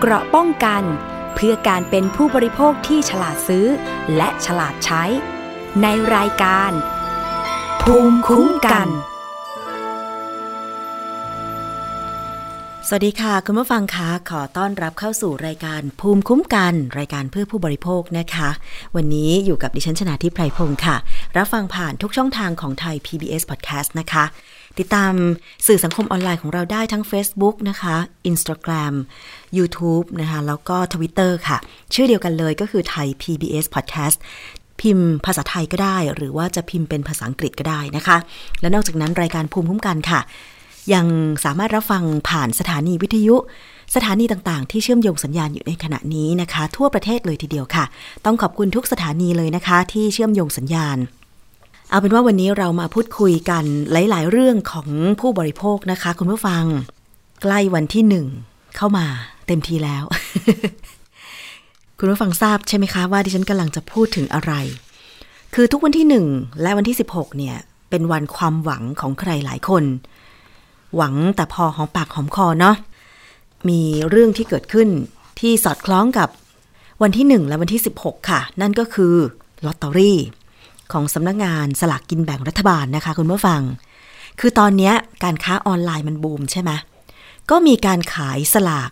เกราะป้องกัน เพื่อการเป็นผู้บริโภคที่ฉลาดซื้อ และฉลาดใช้ ในรายการ ภูมิคุ้มกัน สวัสดีค่ะ คุณผู้ฟังคะขอต้อนรับเข้าสู่รายการภูมิคุ้มกัน รายการเพื่อผู้บริโภคนะคะ วันนี้อยู่กับดิฉันชนาทิพไพรพงศ์ค่ะ รับฟังผ่านทุกช่องทางของไทย PBS Podcast นะคะ ติดตามสื่อสังคมออนไลน์ของเราได้ทั้ง Facebook นะคะ Instagram YouTube นะคะ แล้วก็ Twitter ค่ะ ชื่อเดียวกันเลยก็คือไทย PBS Podcast พิมพ์ภาษาไทยก็ได้ หรือว่าจะพิมพ์เป็นภาษาอังกฤษก็ได้นะคะ และนอกจากนั้นรายการภูมิคุ้มกันค่ะ ยังสามารถรับฟังผ่านสถานีวิทยุ สถานีต่างๆ ที่เชื่อมโยงสัญญาณอยู่ในขณะนี้นะคะ ทั่วประเทศเลยทีเดียวค่ะ ต้องขอบคุณทุกสถานีเลยนะคะ ที่เชื่อมโยงสัญญาณ เอาเป็นว่าวันนี้เรามาพูดคุยกันหลาย ๆ เรื่องของผู้บริโภคนะคะ คุณผู้ฟัง ใกล้วันที่หนึ่งเข้ามาเต็มทีแล้ว คุณผู้ฟังทราบใช่ไหมคะว่าดิฉันกำลังจะพูดถึงอะไร คือทุกวันที่หนึ่งและวันที่ 16 เนี่ย เป็นวันความหวังของใครหลายคน หวังแต่พอหอมปากหอมคอเนาะมีเรื่องที่เกิดขึ้นที่สอดคล้องกับวันที่ 1 และวันที่ 16 ค่ะ นั่นก็คือลอตเตอรี่ ของสำนักงงานสลากกินแบ่งรัฐบาลนะคะ คุณผู้ฟัง คือตอนนี้การค้าออนไลน์มันบูมใช่ไหมก็มีการขายสลาก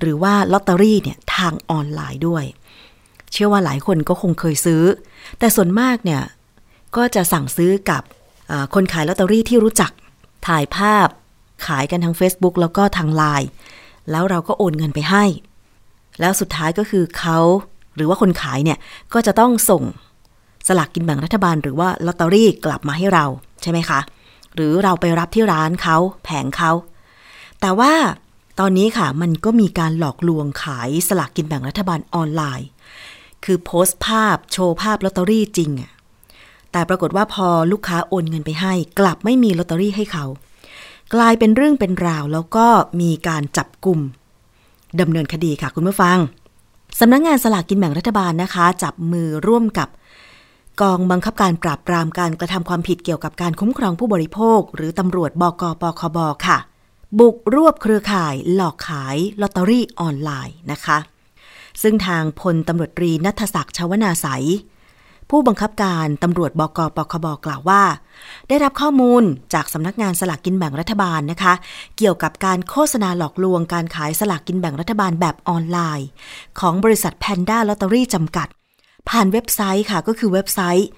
หรือว่าลอตเตอรี่เนี่ยทางออนไลน์ด้วย เชื่อว่าหลายคนก็คงเคยซื้อ แต่ส่วนมากเนี่ยก็จะสั่งซื้อกับคนขายลอตเตอรี่ที่รู้จักถ่ายภาพขายกันทาง Facebook แล้วก็ทางไลน์แล้วเราก็โอนเงินไปให้ แล้วสุดท้ายก็คือเขาหรือว่าคนขายเนี่ยก็จะต้องส่ง สลากกินแบ่งรัฐบาลหรือว่าลอตเตอรี่กลับมาให้เราใช่ไหมคะ หรือเราไปรับที่ร้านเขาแผงเขา แต่ว่าตอนนี้ค่ะมันก็มีการหลอกลวงขายสลากกินแบ่งรัฐบาลออนไลน์ คือโพสต์ภาพโชว์ภาพลอตเตอรี่จริงอะแต่ปรากฏว่าพอลูกค้าโอนเงินไปให้ กลับไม่มีลอตเตอรี่ให้เขา กลายเป็นเรื่องเป็นราวแล้วก็มีการจับกลุ่มดำเนินคดีค่ะคุณผู้ฟังสำนักงงานสลากกินแบ่งรัฐบาลนะคะ จับมือร่วมกับ กองบังคับการปราบปรามการกระทำความผิดเกี่ยวกับการคุ้มครองผู้บริโภค หรือตำรวจบกปคบค่ะ บุกรวบเครือข่ายหลอกขายลอตเตอรี่ออนไลน์นะคะ ซึ่งทางพลตำรวจตรีนัทศักดิ์ชวนาใสผู้บังคับการตำรวจบกปคบกล่าวว่า ได้รับข้อมูลจากสำนักงานสลากกินแบ่งรัฐบาลนะคะ เกี่ยวกับการโฆษณาหลอกลวงการขายสลากกินแบ่งรัฐบาลแบบออนไลน์ ของบริษัทแพนด้าลอตเตอรี่จำกัด ผ่านเว็บไซต์ค่ะก็คือเว็บไซต์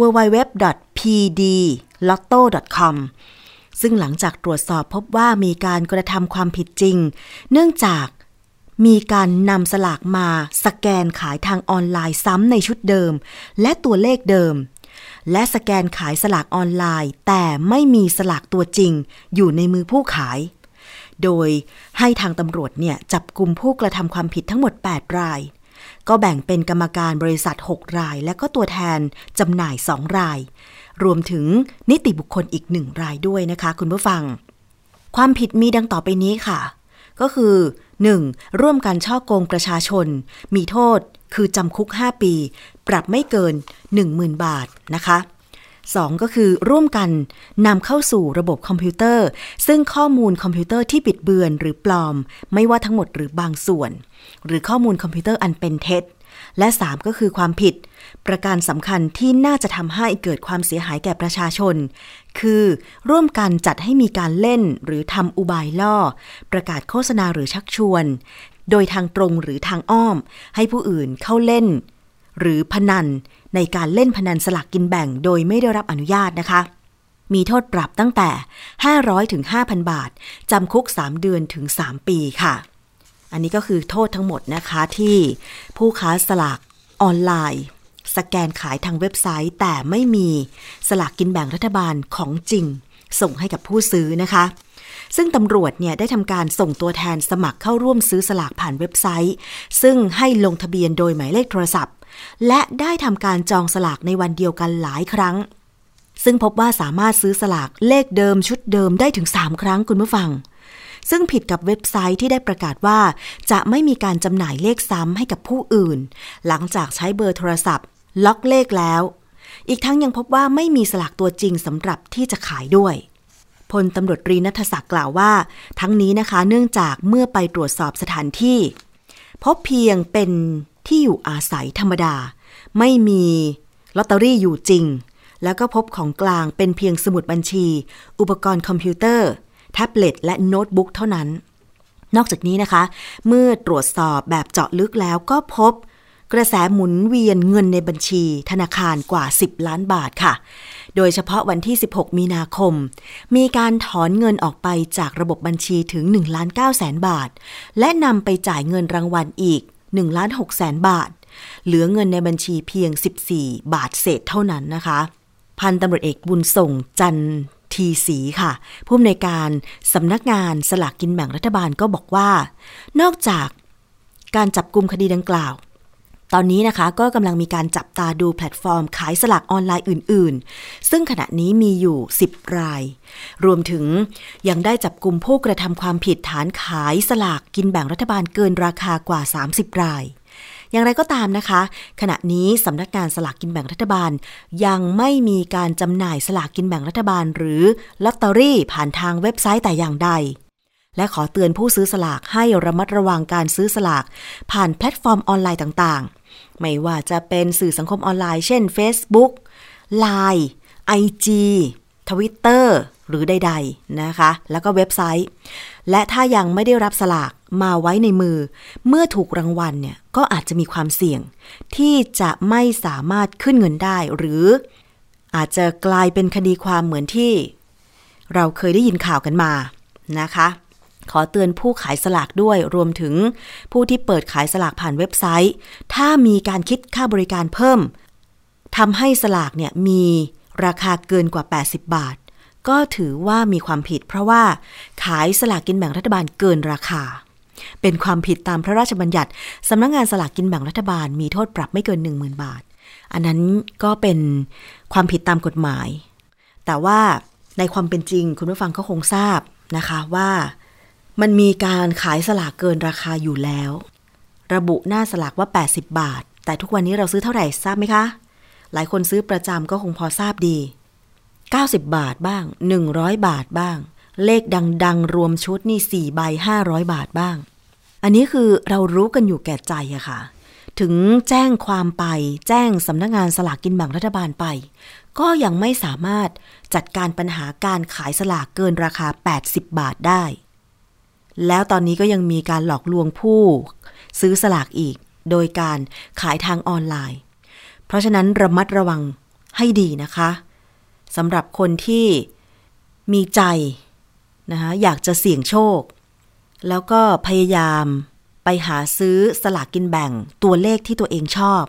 www.pdlotto.com ซึ่งหลังจากตรวจสอบพบว่ามีการกระทำความผิดจริง เนื่องจากมีการนำสลากมาสแกนขายทางออนไลน์ซ้ำในชุดเดิม และตัวเลขเดิม และสแกนขายสลากออนไลน์ แต่ไม่มีสลากตัวจริง อยู่ในมือผู้ขาย โดยให้ทางตำรวจเนี่ยจับกลุ่มผู้กระทำความผิดทั้งหมด 8 ราย ก็แบ่งเป็นกรรมการบริษัท 6 ราย และก็ตัวแทนจำหน่าย 2 ราย รวมถึงนิติบุคคลอีกหนึ่งรายด้วยนะคะ คุณผู้ฟัง ความผิดมีดังต่อไปนี้ค่ะ ก็คือ 1. ร่วมกันช่อโกงประชาชน มีโทษคือจำคุก 5 ปี ปรับไม่เกิน 10,000 บาทนะคะ 2. ก็คือร่วมกันนำเข้าสู่ระบบคอมพิวเตอร์ ซึ่งข้อมูลคอมพิวเตอร์ที่บิดเบือนหรือปลอม ไม่ว่าทั้งหมดหรือบางส่วน หรือข้อมูลคอมพิวเตอร์อันเป็นเท็จ และ 3 ก็คือความผิด ประการสำคัญที่น่าจะทำให้เกิดความเสียหายแก่ประชาชน คือ ร่วมกันจัดให้มีการเล่นหรือทำอุบายล่อ ประกาศโฆษณาหรือชักชวน โดยทางตรงหรือทางอ้อม ให้ผู้อื่นเข้าเล่น หรือพนัน ในการเล่นพนันสลากกินแบ่งโดยไม่ได้รับอนุญาตนะคะ มีโทษปรับตั้งแต่ 500ถึง5,000 บาท จำคุก 3 เดือนถึง 3 ปีค่ะ อันนี้ก็คือโทษทั้งหมดนะคะที่ผู้ค้าสลากออนไลน์ สแกนขายทางเว็บไซต์ แต่ไม่มีสลากกินแบ่งรัฐบาลของจริง ส่งให้กับผู้ซื้อนะคะซึ่งตำรวจเนี่ยได้ทำการส่งตัวแทนสมัครเข้าร่วมซื้อสลากผ่านเว็บไซต์ ซึ่งให้ลงทะเบียนโดยหมายเลขโทรศัพท์ และได้ทำการจองสลากในวันเดียวกันหลายครั้ง ซึ่งพบว่าสามารถซื้อสลากเลขเดิมชุดเดิมได้ถึง 3 ครั้งคุณผู้ฟัง ซึ่งผิดกับเว็บไซต์ที่ได้ประกาศว่า จะไม่มีการจำหน่ายเลขซ้ำให้กับผู้อื่น หลังจากใช้เบอร์โทรศัพท์ ล็อกเลขแล้ว อีกทั้งยังพบว่าไม่มีสลากตัวจริงสำหรับที่จะขายด้วยพลตำรวจตรีนัทศักดิ์กล่าวว่า ทั้งนี้นะคะเนื่องจากเมื่อไปตรวจสอบสถานที่ พบเพียงเป็น ที่อยู่อาศัยธรรมดา ไม่มีลอตเตอรี่อยู่จริง แล้วก็พบของกลางเป็นเพียงสมุดบัญชี อุปกรณ์คอมพิวเตอร์ แท็บเล็ตและโน้ตบุ๊กเท่านั้น นอกจากนี้นะคะ เมื่อตรวจสอบแบบเจาะลึกแล้วก็พบกระแสหมุนเวียนเงินในบัญชี ธนาคารกว่า 10 ล้านบาทค่ะ โดยเฉพาะวันที่ 16 มีนาคม มีการถอนเงินออกไปจากระบบบัญชีถึง1ล้าน9แสนบาท และนำไปจ่ายเงินรางวัลอีก 1ล้าน6แสนบาท เหลือเงินในบัญชีเพียง 14 บาทเศษเท่านั้นนะคะ พันตำรวจเอกบุญส่งจันทีสีค่ะ ผู้อำนวยการสำนักงานสลากกินแบ่งรัฐบาลก็บอกว่า นอกจากการจับกลุ่มคดีดังกล่าว ตอนนี้นะคะก็กำลังมีการจับตาดูแพลตฟอร์มขายสลากออนไลน์อื่น ๆ ซึ่งขณะนี้มีอยู่ 10 ราย รวมถึงยังได้จับกลุ่มผู้กระทำความผิดฐานขายสลากกินแบ่งรัฐบาลเกินราคากว่า 30 รายอย่างไรก็ตามนะคะ ขณะนี้สำนักงานสลากกินแบ่งรัฐบาล ยังไม่มีการจำหน่ายสลากกินแบ่งรัฐบาล หรือลอตเตอรี่ผ่านทางเว็บไซต์แต่อย่างใด และขอเตือนผู้ซื้อสลากให้ระมัดระวังการซื้อสลาก ผ่านแพลตฟอร์มออนไลน์ต่างๆ ไม่ว่าจะเป็นสื่อสังคมออนไลน์ เช่น Facebook Line IG Twitter หรือใดๆนะคะ แล้วก็เว็บไซต์ และถ้ายังไม่ได้รับสลากมาไว้ในมือ เมื่อถูกรางวัลเนี่ยก็อาจจะมีความเสี่ยง ที่จะไม่สามารถขึ้นเงินได้หรืออาจจะกลายเป็นคดีความเหมือนที่ เราเคยได้ยินข่าวกันมานะคะ ขอเตือนผู้ขายสลากด้วย รวมถึงผู้ที่เปิดขายสลากผ่านเว็บไซต์ ถ้ามีการคิดค่าบริการเพิ่มทำให้สลากเนี่ยมีราคาเกินกว่า 80 บาท ก็ถือว่ามีความผิด เพราะว่าขายสลากกินแบ่งรัฐบาลเกินราคา เป็นความผิดตามพระราชบัญญัติสำนักงงานสลากกินแบ่งรัฐบาล มีโทษปรับไม่เกิน 10,000 บาท อันนั้นก็เป็นความผิดตามกฎหมาย แต่ว่าในความเป็นจริงคุณผู้ฟังก็คงทราบนะคะว่า มันมีการขายสลากเกินราคาอยู่แล้ว ระบุหน้าสลากว่า 80 บาท แต่ทุกวันนี้เราซื้อเท่าไหร่ทราบไหมคะ หลายคนซื้อประจำก็คงพอทราบดี 90 บาทบ้าง 100 บาทบ้าง เลขดังๆ รวมชุดนี่ 4 ใบ 500 บาทบ้าง อันนี้คือเรารู้กันอยู่แก่ใจอะค่ะ ถึงแจ้งความไป แจ้งสำนักงงานสลากกินแบ่งรัฐบาลไป ก็ยังไม่สามารถจัดการปัญหาการขายสลากเกินราคา 80 บาทได้ แล้วตอนนี้ก็ยังมีการหลอกลวงผู้ ซื้อสลากอีก โดยการขายทางออนไลน์ เพราะฉะนั้นระมัดระวังให้ดีนะคะสำหรับคนที่มีใจนะคะอยากจะเสี่ยงโชค แล้วก็พยายามไปหาซื้อสลากกินแบ่งตัวเลขที่ตัวเองชอบ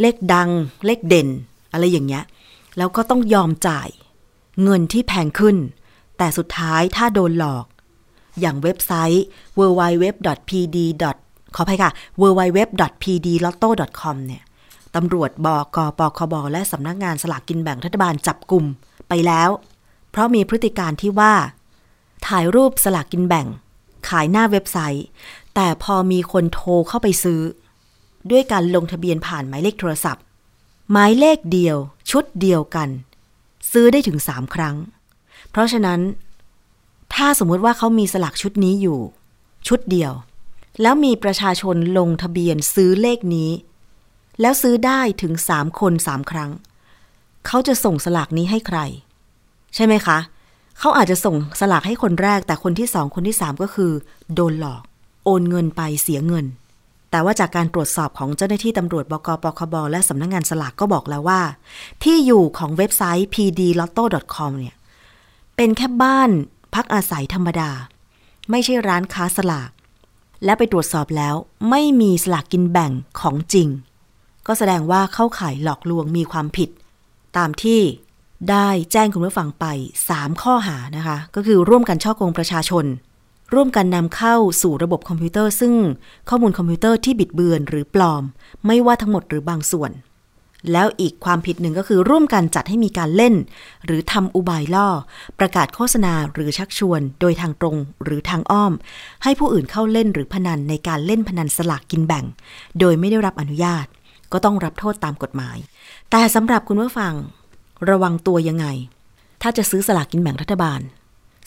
เลขดังเลขเด่น อะไรอย่างเงี้ย แล้วก็ต้องยอมจ่าย เงินที่แพงขึ้น แต่สุดท้ายถ้าโดนหลอก อย่างเว็บไซต์ www.pd. ขออภัยค่ะ www.pdlotto.com เนี่ยตำรวจบกปคบและสำนักงานสลากกินแบ่งรัฐบาลจับกลุ่มไปแล้ว เพราะมีพฤติการที่ว่า ถ่ายรูปสลากกินแบ่ง ขายหน้าเว็บไซต์ แต่พอมีคนโทรเข้าไปซื้อ ด้วยการลงทะเบียนผ่านหมายเลขโทรศัพท์ หมายเลขเดียว ชุดเดียวกัน ซื้อได้ถึงสามครั้ง เพราะฉะนั้น ถ้าสมมติว่าเขามีสลากชุดนี้อยู่ ชุดเดียว แล้วมีประชาชนลงทะเบียนซื้อเลขนี้ แล้วซื้อได้ถึงสามคนสามครั้ง เขาจะส่งสลากนี้ให้ใคร ใช่ไหมคะ เขาอาจจะส่งสลากให้คนแรก แต่คนที่สองคนที่สามก็คือ โดนหลอก โอนเงินไปเสียเงิน แต่ว่าจากการตรวจสอบของเจ้าหน้าที่ตำรวจบกปคบและสำนักงงานสลากก็บอกแล้วว่า ที่อยู่ของเว็บไซต์ pdlotto.com เนี่ยเป็นแค่บ้าน พักอาศัยธรรมดา ไม่ใช่ร้านค้าสลาก และไปตรวจสอบแล้วไม่มีสลากกินแบ่งของจริง ก็แสดงว่าเข้าข่ายหลอกลวงมีความผิด ตามที่ได้แจ้งคุณผู้ฟังไป 3 ข้อหานะคะ ก็คือร่วมกันฉ้อโกงประชาชน ร่วมกันนำเข้าสู่ระบบคอมพิวเตอร์ ซึ่งข้อมูลคอมพิวเตอร์ที่บิดเบือนหรือปลอม ไม่ว่าทั้งหมดหรือบางส่วน แล้วอีกความผิดหนึ่งก็คือร่วมกันจัดให้มีการเล่น หรือทำอุบายล่อ ประกาศโฆษณาหรือชักชวน โดยทางตรงหรือทางอ้อม ให้ผู้อื่นเข้าเล่นหรือพนันในการเล่นพนันสลากกินแบ่ง โดยไม่ได้รับอนุญาต ก็ต้องรับโทษตามกฎหมาย แต่สำหรับคุณผู้ฟัง ระวังตัวยังไง ถ้าจะซื้อสลากกินแบ่งรัฐบาล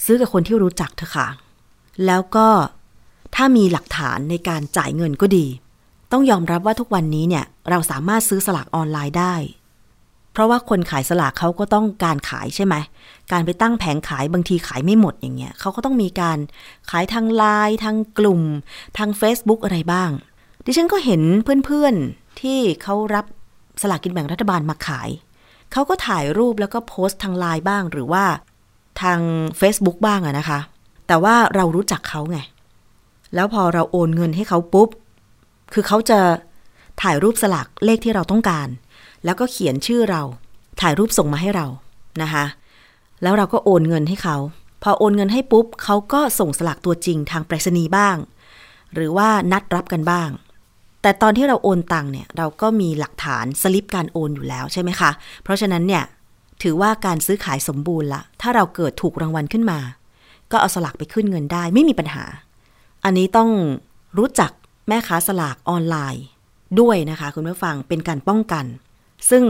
ซื้อกับคนที่รู้จักเถอะค่ะแล้วก็ถ้ามีหลักฐานในการจ่ายเงินก็ดี ต้องยอมรับว่าทุกวันนี้เนี่ยเราสามารถซื้อสลากออนไลน์ได้ เพราะว่าคนขายสลากเขาก็ต้องการขายใช่ไหม การไปตั้งแผงขายบางทีขายไม่หมดอย่างเงี้ยเขาก็ต้องมีการขายทางไลน์ทางกลุ่ม ทาง Facebook อะไรบ้าง ดิฉันก็เห็นเพื่อนๆที่เขารับสลากกินแบ่งรัฐบาลมาขาย เขาก็ถ่ายรูปแล้วก็โพสต์ทางไลน์บ้างหรือว่าทาง Facebook บ้างอะนะคะ แต่ว่าเรารู้จักเขาไง แล้วพอเราโอนเงินให้เขาปุ๊บ คือเขาจะถ่ายรูปสลากเลขที่เราต้องการ แล้วก็เขียนชื่อเรา ถ่ายรูปส่งมาให้เรานะคะ แล้วเราก็โอนเงินให้เขา พอโอนเงินให้ปุ๊บเขาก็ส่งสลากตัวจริงทางไปรษณีย์บ้าง หรือว่านัดรับกันบ้าง แต่ตอนที่เราโอนตังเนี่ยเราก็มีหลักฐานสลิปการโอนอยู่แล้วใช่ไหมคะ เพราะฉะนั้นเนี่ยถือว่าการซื้อขายสมบูรณ์ละ ถ้าเราเกิดถูกรางวัลขึ้นมา ก็เอาสลากไปขึ้นเงินได้ไม่มีปัญหา อันนี้ต้องรู้จัก แม่ค้าสลากออนไลน์ ด้วยนะคะคุณผู้ฟังเป็นการป้องกัน ซึ่ง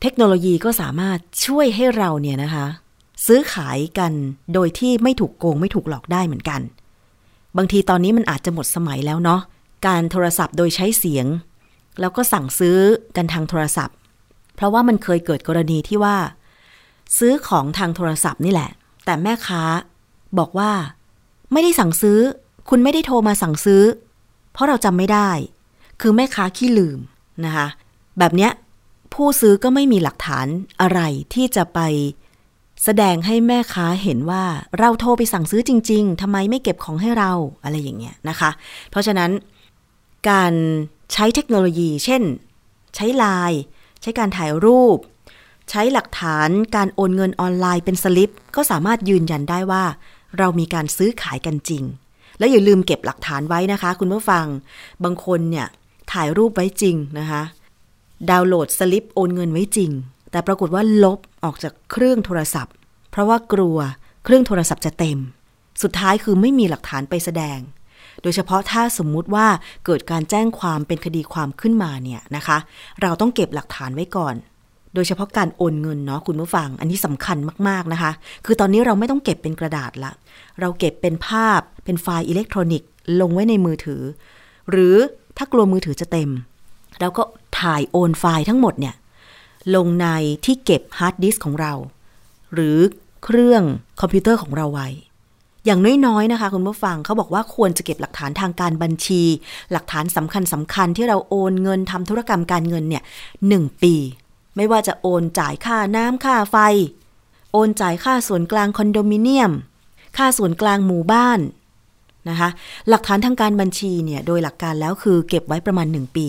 เทคโนโลยีก็สามารถช่วยให้เราเนี่ยนะคะ ซื้อขายกันโดยที่ไม่ถูกโกงไม่ถูกหลอกได้เหมือนกัน บางทีตอนนี้มันอาจจะหมดสมัยแล้วเนาะการโทรศัพท์โดยใช้เสียง แล้วก็สั่งซื้อกันทางโทรศัพท์ เพราะว่ามันเคยเกิดกรณีที่ว่า ซื้อของทางโทรศัพท์นี่แหละ แต่แม่ค้าบอกว่า ไม่ได้สั่งซื้อ คุณไม่ได้โทรมาสั่งซื้อ เพราะเราจำไม่ได้ คือแม่ค้าขี้ลืมนะคะแบบเนี้ยผู้ซื้อก็ไม่มีหลักฐานอะไรที่จะไปแสดงให้แม่ค้าเห็นว่าเราโทรไปสั่งซื้อจริง ๆทำไมไม่เก็บของให้เราอะไรอย่างเงี้ยนะคะ เพราะฉะนั้นการใช้เทคโนโลยี เช่น ใช้ไลน์ใช้การถ่ายรูป ใช้หลักฐานการโอนเงินออนไลน์เป็นสลิป ก็สามารถยืนยันได้ว่า เรามีการซื้อขายกันจริง แล้วอย่าลืมเก็บหลักฐานไว้นะคะ คุณผู้ฟัง บางคนเนี่ยถ่ายรูปไว้จริงนะคะ ดาวน์โหลดสลิปโอนเงินไว้จริง แต่ปรากฏว่าลบออกจากเครื่องโทรศัพท์ เพราะว่ากลัวเครื่องโทรศัพท์จะเต็ม สุดท้ายคือไม่มีหลักฐานไปแสดง โดยเฉพาะถ้าสมมุติว่าเกิดการแจ้งความเป็นคดีความขึ้นมาเนี่ยนะคะ เราต้องเก็บหลักฐานไว้ก่อน โดยเฉพาะการโอนเงินเนาะคุณผู้ฟัง อันนี้สำคัญมาก ๆ นะคะ คือตอนนี้เราไม่ต้องเก็บเป็นกระดาษละ เราเก็บเป็นภาพ เป็นไฟล์อิเล็กทรอนิกส์ ลงไว้ในมือถือ หรือถ้ากลัวมือถือจะเต็ม เราก็ถ่ายโอนไฟล์ทั้งหมดเนี่ย ลงในที่เก็บฮาร์ดดิสก์ของเรา หรือเครื่องคอมพิวเตอร์ของเราไว้ อย่างน้อยๆ นะคะคุณผู้ฟังเขาบอกว่าควรจะเก็บหลักฐานทางการบัญชี หลักฐานสำคัญสำคัญที่เราโอนเงินทำธุรกรรมการเงินเนี่ยหนึ่งปี ไม่ว่าจะโอนจ่ายค่าน้ำค่าไฟ โอนจ่ายค่าส่วนกลางคอนโดมิเนียม ค่าส่วนกลางหมู่บ้านนะคะหลักฐานทางการบัญชีเนี่ยโดยหลักการแล้วคือเก็บไว้ประมาณ 1 ปี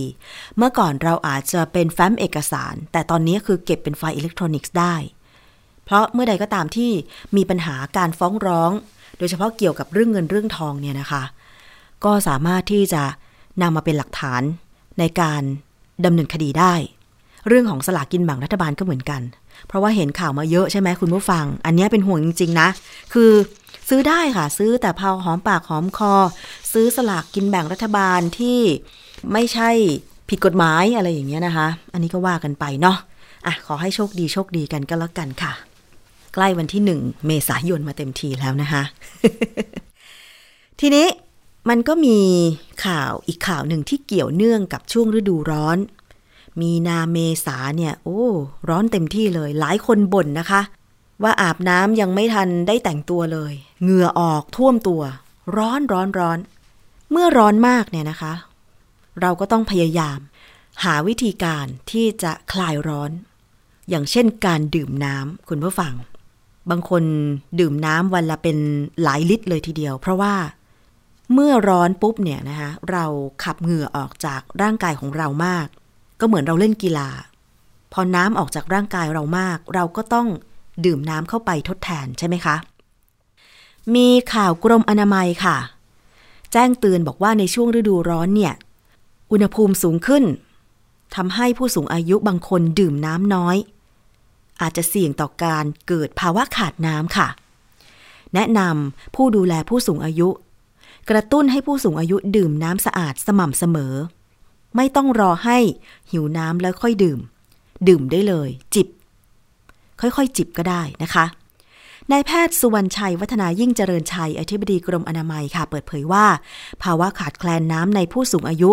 เมื่อก่อนเราอาจจะเป็นแฟ้มเอกสาร แต่ตอนนี้คือเก็บเป็นไฟล์อิเล็กทรอนิกส์ได้ เพราะเมื่อใดก็ตามที่มีปัญหาการฟ้องร้อง โดยเฉพาะเกี่ยวกับเรื่องเงินเรื่องทองเนี่ยนะคะ ก็สามารถที่จะนำมาเป็นหลักฐานในการดำเนินคดีได้ เรื่องของสลากกินแบ่งรัฐบาลก็เหมือนกัน เพราะว่าเห็นข่าวมาเยอะใช่ไหมคุณผู้ฟัง อันนี้เป็นห่วงจริง ๆ นะ คือซื้อได้ค่ะ ซื้อแต่พาหอมปากหอมคอ ซื้อสลากกินแบ่งรัฐบาลที่ไม่ใช่ผิดกฎหมายอะไรอย่างเงี้ยนะคะ อันนี้ก็ว่ากันไปเนาะอะขอให้โชคดีโชคดีกันก็แล้วกันค่ะ ใกล้วันที่หนึ่งเมษายนมาเต็มทีแล้วนะคะ ทีนี้มันก็มีข่าวอีกข่าวหนึ่งที่เกี่ยวเนื่องกับช่วงฤดูร้อน มีนาเมษาเนี่ย โอ้ ร้อนเต็มที่เลย หลายคนบ่นนะคะ ว่าอาบน้ำยังไม่ทันได้แต่งตัวเลย เหงื่อออกท่วมตัว ร้อนร้อนร้อน เมื่อร้อนมากเนี่ยนะคะ เราก็ต้องพยายาม หาวิธีการที่จะคลายร้อน อย่างเช่นการดื่มน้ำคุณผู้ฟัง บางคนดื่มน้ำวันละเป็นหลายลิตรเลยทีเดียว เพราะว่าเมื่อร้อนปุ๊บเนี่ยนะคะเราขับเหงื่อออกจากร่างกายของเรามาก ก็เหมือนเราเล่นกีฬา พอน้ำออกจากร่างกายเรามาก เราก็ต้องดื่มน้ำเข้าไปทดแทนใช่ไหมคะ มีข่าวกรมอนามัยค่ะ แจ้งเตือนบอกว่าในช่วงฤดูร้อนเนี่ย อุณหภูมิสูงขึ้นทำให้ผู้สูงอายุบางคนดื่มน้ำน้อย อาจจะเสี่ยงต่อการเกิดภาวะขาดน้ำค่ะ แนะนำผู้ดูแลผู้สูงอายุ กระตุ้นให้ผู้สูงอายุดื่มน้ำสะอาดสม่ำเสมอ ไม่ต้องรอให้หิวน้ำแล้วค่อยดื่ม ดื่มได้เลย จิบ ค่อยๆ จิบก็ได้นะคะนายแพทย์สุวรรณชัย วัฒนายิ่งเจริญชัย อธิบดีกรมอนามัยค่ะ เปิดเผยว่า ภาวะขาดแคลนน้ำในผู้สูงอายุ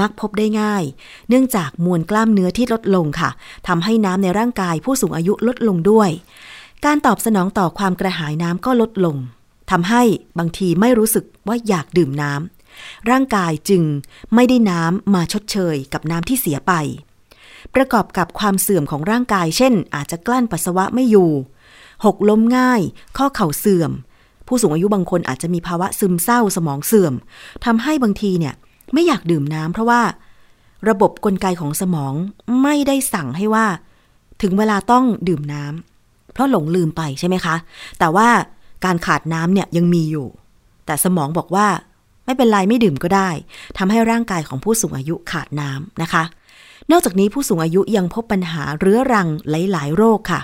มักพบได้ง่าย เนื่องจากมวลกล้ามเนื้อที่ลดลงค่ะทำให้น้ำในร่างกายผู้สูงอายุลดลงด้วย การตอบสนองต่อความกระหายน้ำก็ลดลงทำให้บางทีไม่รู้สึกว่าอยากดื่มน้ำ ร่างกายจึงไม่ได้น้ำมาชดเชยกับน้ำที่เสียไป ประกอบกับความเสื่อมของร่างกาย เช่น อาจจะกลั้นปัสสาวะไม่อยู่ หกล้มง่าย ข้อเข่าเสื่อม ผู้สูงอายุบางคนอาจจะมีภาวะซึมเศร้าสมองเสื่อมทำให้บางทีเนี่ยไม่อยากดื่มน้ำเพราะว่า ระบบกลไกของสมองไม่ได้สั่งให้ว่า ถึงเวลาต้องดื่มน้ำเพราะหลงลืมไปใช่ไหมคะ แต่ว่าการขาดน้ำเนี่ยยังมีอยู่ แต่สมองบอกว่า ไม่เป็นไรไม่ดื่มก็ได้ทำให้ร่างกายของผู้สูงอายุขาดน้ำนะคะ นอกจากนี้ผู้สูงอายุยังพบปัญหาเรื้อรังหลาย ๆ โรคค่ะ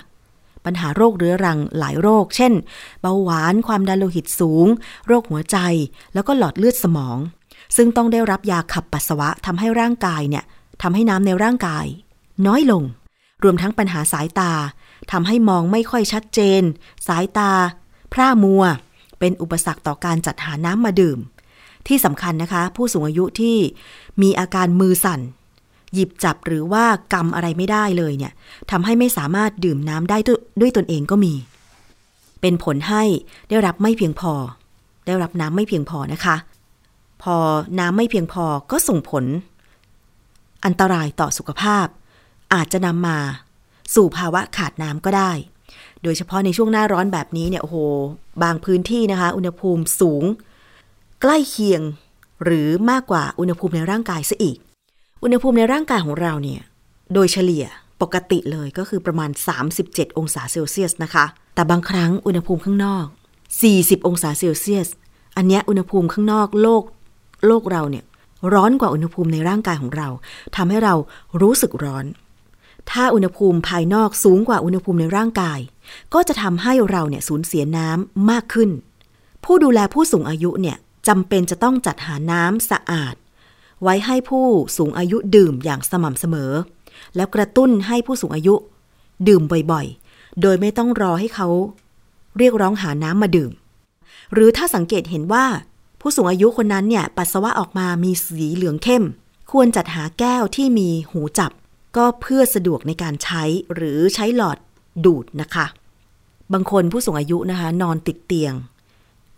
ปัญหาโรคเรื้อรังหลายโรค เช่น เบาหวานความดันโลหิตสูง โรคหัวใจ แล้วก็หลอดเลือดสมอง ซึ่งต้องได้รับยาขับปัสสาวะทำให้ร่างกายเนี่ยทำให้น้ำในร่างกาย น้อยลง รวมทั้งปัญหาสายตาทำให้มองไม่ค่อยชัดเจน สายตา พร่ามัว เป็นอุปสรรคต่อการจัดหาน้ำมาดื่ม ที่สำคัญนะคะ ผู้สูงอายุที่มีอาการมือสั่น หยิบจับหรือว่ากำอะไรไม่ได้เลยเนี่ยทำให้ไม่สามารถดื่มน้ำได้ด้วยตนเองก็มี เป็นผลให้ได้รับไม่เพียงพอ ได้รับน้ำไม่เพียงพอนะคะ พอน้ำไม่เพียงพอก็ส่งผล อันตรายต่อสุขภาพ อาจจะนำมาสู่ภาวะขาดน้ำก็ได้ โดยเฉพาะในช่วงหน้าร้อนแบบนี้เนี่ยโอ้โห บางพื้นที่นะคะ อุณหภูมิสูง ใกล้เคียงหรือมากกว่าอุณหภูมิในร่างกายซะอีก อุณหภูมิในร่างกายของเราเนี่ยโดยเฉลี่ยปกติเลยก็คือประมาณ 37 องศาเซลเซียสนะคะ แต่บางครั้งอุณหภูมิข้างนอก 40 องศาเซลเซียส อันนี้อุณหภูมิข้างนอกโลกโลกเราเนี่ยร้อนกว่าอุณหภูมิในร่างกายของเราทำให้เรารู้สึกร้อน ถ้าอุณหภูมิภายนอกสูงกว่าอุณหภูมิในร่างกาย ก็จะทำให้เราเนี่ยสูญเสียน้ำมากขึ้น ผู้ดูแลผู้สูงอายุเนี่ย จำเป็นจะต้องจัดหาน้ำสะอาด ไว้ให้ผู้สูงอายุดื่มอย่างสม่ำเสมอ แล้วกระตุ้นให้ผู้สูงอายุ ดื่มบ่อยๆ โดยไม่ต้องรอให้เขาเรียกร้องหาน้ำมาดื่ม หรือถ้าสังเกตเห็นว่า ผู้สูงอายุคนนั้นเนี่ยปัสสาวะออกมามีสีเหลืองเข้ม ควรจัดหาแก้วที่มีหูจับ ก็เพื่อสะดวกในการใช้หรือใช้หลอดดูดนะคะ บางคนผู้สูงอายุนะคะ นอนติดเตียง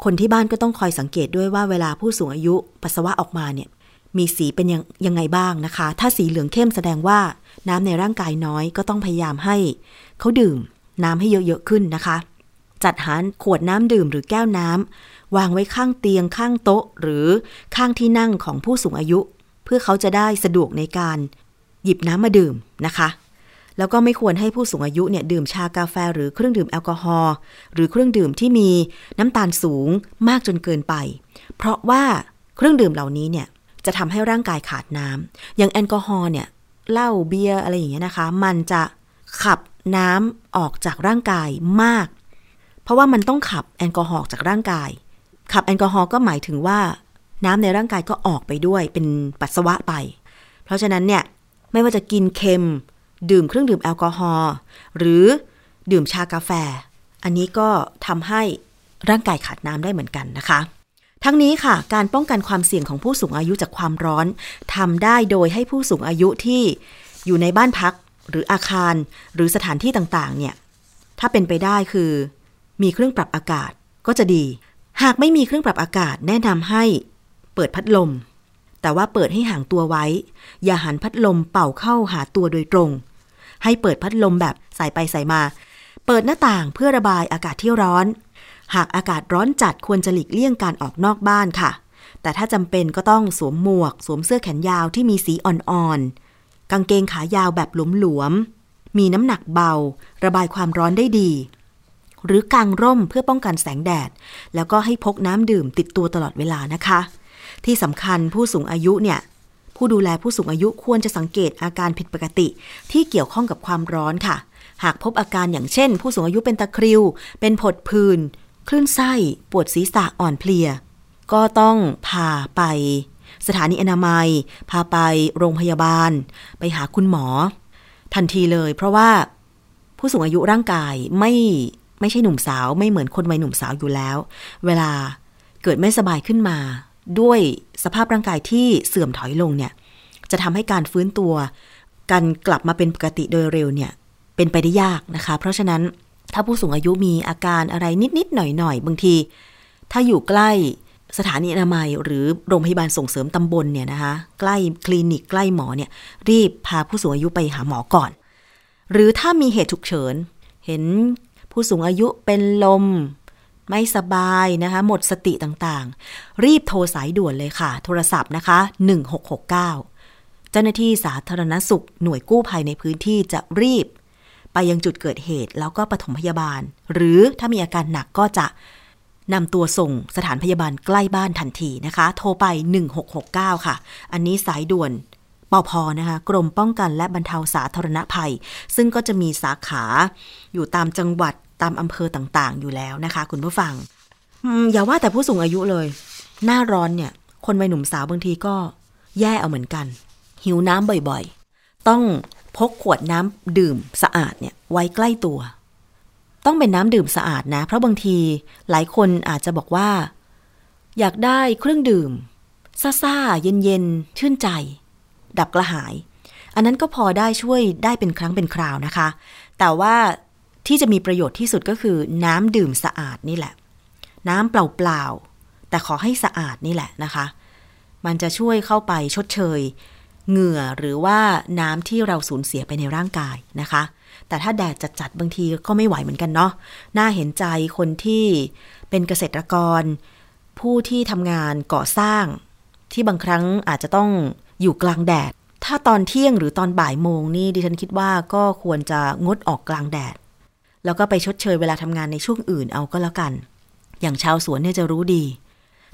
คนที่บ้านก็ต้องคอยสังเกตด้วยว่าเวลาผู้สูงอายุปัสสาวะออกมาเนี่ยมีสีเป็นยังยังไงบ้างนะคะ ถ้าสีเหลืองเข้มแสดงว่าน้ำในร่างกายน้อยก็ต้องพยายามให้เขาดื่มน้ำให้เยอะๆขึ้นนะคะ จัดหาขวดน้ำดื่มหรือแก้วน้ำวางไว้ข้างเตียงข้างโต๊ะ หรือข้างที่นั่งของผู้สูงอายุ เพื่อเขาจะได้สะดวกในการหยิบน้ำมาดื่มนะคะ แล้วก็ไม่ควรให้ผู้สูงอายุเนี่ยดื่มชากาแฟหรือเครื่องดื่มแอลกอฮอล์หรือเครื่องดื่มที่มีน้ำตาลสูงมากจนเกินไป เพราะว่าเครื่องดื่มเหล่านี้เนี่ยจะทำให้ร่างกายขาดน้ำอย่างแอลกอฮอล์เนี่ยเหล้าเบียร์อะไรอย่างเงี้ยนะคะ มันจะขับน้ำออกจากร่างกายมาก เพราะว่ามันต้องขับแอลกอฮอล์จากร่างกาย ขับแอลกอฮอล์ก็หมายถึงว่า น้ำในร่างกายก็ออกไปด้วยเป็นปัสสาวะไป เพราะฉะนั้นเนี่ยไม่ว่าจะกินเค็ม ดื่มเครื่องดื่มแอลกอฮอล์หรือดื่มชากาแฟ อันนี้ก็ทำให้ร่างกายขาดน้ำได้เหมือนกันนะคะ ทั้งนี้ค่ะ การป้องกันความเสี่ยงของผู้สูงอายุจากความร้อนทำได้โดยให้ผู้สูงอายุที่อยู่ในบ้านพักหรืออาคารหรือสถานที่ต่างๆ เนี่ย ถ้าเป็นไปได้คือ มีเครื่องปรับอากาศก็จะดี หากไม่มีเครื่องปรับอากาศแนะนำให้เปิดพัดลม แต่ว่าเปิดให้ห่างตัวไว้ อย่าหันพัดลมเป่าเข้าหาตัวโดยตรง ให้เปิดพัดลมแบบใส่ไปใส่มา เปิดหน้าต่างเพื่อระบายอากาศที่ร้อน หากอากาศร้อนจัดควรจะหลีกเลี่ยงการออกนอกบ้านค่ะ แต่ถ้าจำเป็นก็ต้องสวมหมวก สวมเสื้อแขนยาวที่มีสีอ่อนๆ กางเกงขายาวแบบหลวมๆ มีน้ำหนักเบา ระบายความร้อนได้ดี หรือกางร่มเพื่อป้องกันแสงแดด แล้วก็ให้พกน้ำดื่มติดตัวตลอดเวลานะคะ ที่สำคัญผู้สูงอายุเนี่ย ผู้ดูแลผู้สูงอายุควรจะสังเกตอาการผิดปกติ ที่เกี่ยวข้องกับความร้อนค่ะ หากพบอาการอย่างเช่น ผู้สูงอายุเป็นตะคริว เป็นผดผื่นคลื่นไส้ ปวดศีรษะอ่อนเพลีย ก็ต้องพาไป สถานีอนามัย พาไปโรงพยาบาล ไปหาคุณหมอ ทันทีเลย เพราะว่าผู้สูงอายุร่างกายไม่ไม่ใช่หนุ่มสาวไม่เหมือนคนวัยหนุ่มสาวอยู่แล้ว เวลาเกิดไม่สบายขึ้นมา ด้วย สภาพร่างกายที่เสื่อมถอยลงเนี่ย จะทำให้การฟื้นตัว การกลับมาเป็นปกติโดยเร็วเนี่ย เป็นไปได้ยากนะคะ เพราะฉะนั้นถ้าผู้สูงอายุมีอาการอะไรนิดๆหน่อยๆบางที ถ้าอยู่ใกล้สถานีอนามัยหรือโรงพยาบาลส่งเสริมตำบลเนี่ยนะคะ ใกล้คลินิกใกล้หมอเนี่ยรีบพาผู้สูงอายุไปหาหมอก่อน หรือถ้ามีเหตุฉุกเฉิน เห็นผู้สูงอายุเป็นลม ไม่สบายนะคะ หมดสติต่างๆ รีบโทรสายด่วนเลยค่ะ โทรศัพท์นะคะ 1669 เจ้าหน้าที่สาธารณสุข หน่วยกู้ภัยในพื้นที่จะรีบ ไปยังจุดเกิดเหตุแล้วก็ปฐมพยาบาล หรือถ้ามีอาการหนักก็จะนำตัวส่งสถานพยาบาลใกล้บ้านทันทีนะคะ โทรไป 1669 ค่ะ อันนี้สายด่วนปอพอนะคะ กรมป้องกันและบรรเทาสาธารณภัย ซึ่งก็จะมีสาขาอยู่ตามจังหวัด ตามอำเภอต่างๆ อยู่แล้วนะคะ คุณผู้ฟัง อย่าว่าแต่ผู้สูงอายุเลย หน้าร้อนเนี่ย คนวัยหนุ่มสาวบางทีก็แย่เอาเหมือนกัน หิวน้ำบ่อยๆ ต้องพกขวดน้ำดื่มสะอาดเนี่ยไว้ใกล้ตัว ต้องเป็นน้ำดื่มสะอาดนะ เพราะบางทีหลายคนอาจจะบอกว่า อยากได้เครื่องดื่มซ่าๆเย็นๆชื่นใจ ดับกระหาย อันนั้นก็พอได้ช่วยได้เป็นครั้งเป็นคราวนะคะ แต่ว่า ที่จะมีประโยชน์ที่สุดก็คือน้ำดื่มสะอาดนี่แหละ น้ำเปล่าๆแต่ขอให้สะอาดนี่แหละนะคะ มันจะช่วยเข้าไปชดเชย เหงื่อหรือว่าน้ำที่เราสูญเสียไปในร่างกายนะคะ แต่ถ้าแดดจัดๆบางทีก็ไม่ไหวเหมือนกันเนาะน่าเห็นใจคนที่เป็นเกษตรกร ผู้ที่ทำงานก่อสร้าง ที่บางครั้งอาจจะต้องอยู่กลางแดด ถ้าตอนเที่ยงหรือตอนบ่ายโมงนี่ดิฉันคิดว่าก็ควรจะงดออกกลางแดด แล้วก็ไปชดเชยเวลาทำงานในช่วงอื่นเอาก็แล้วกัน อย่างชาวสวนเนี่ยจะรู้ดี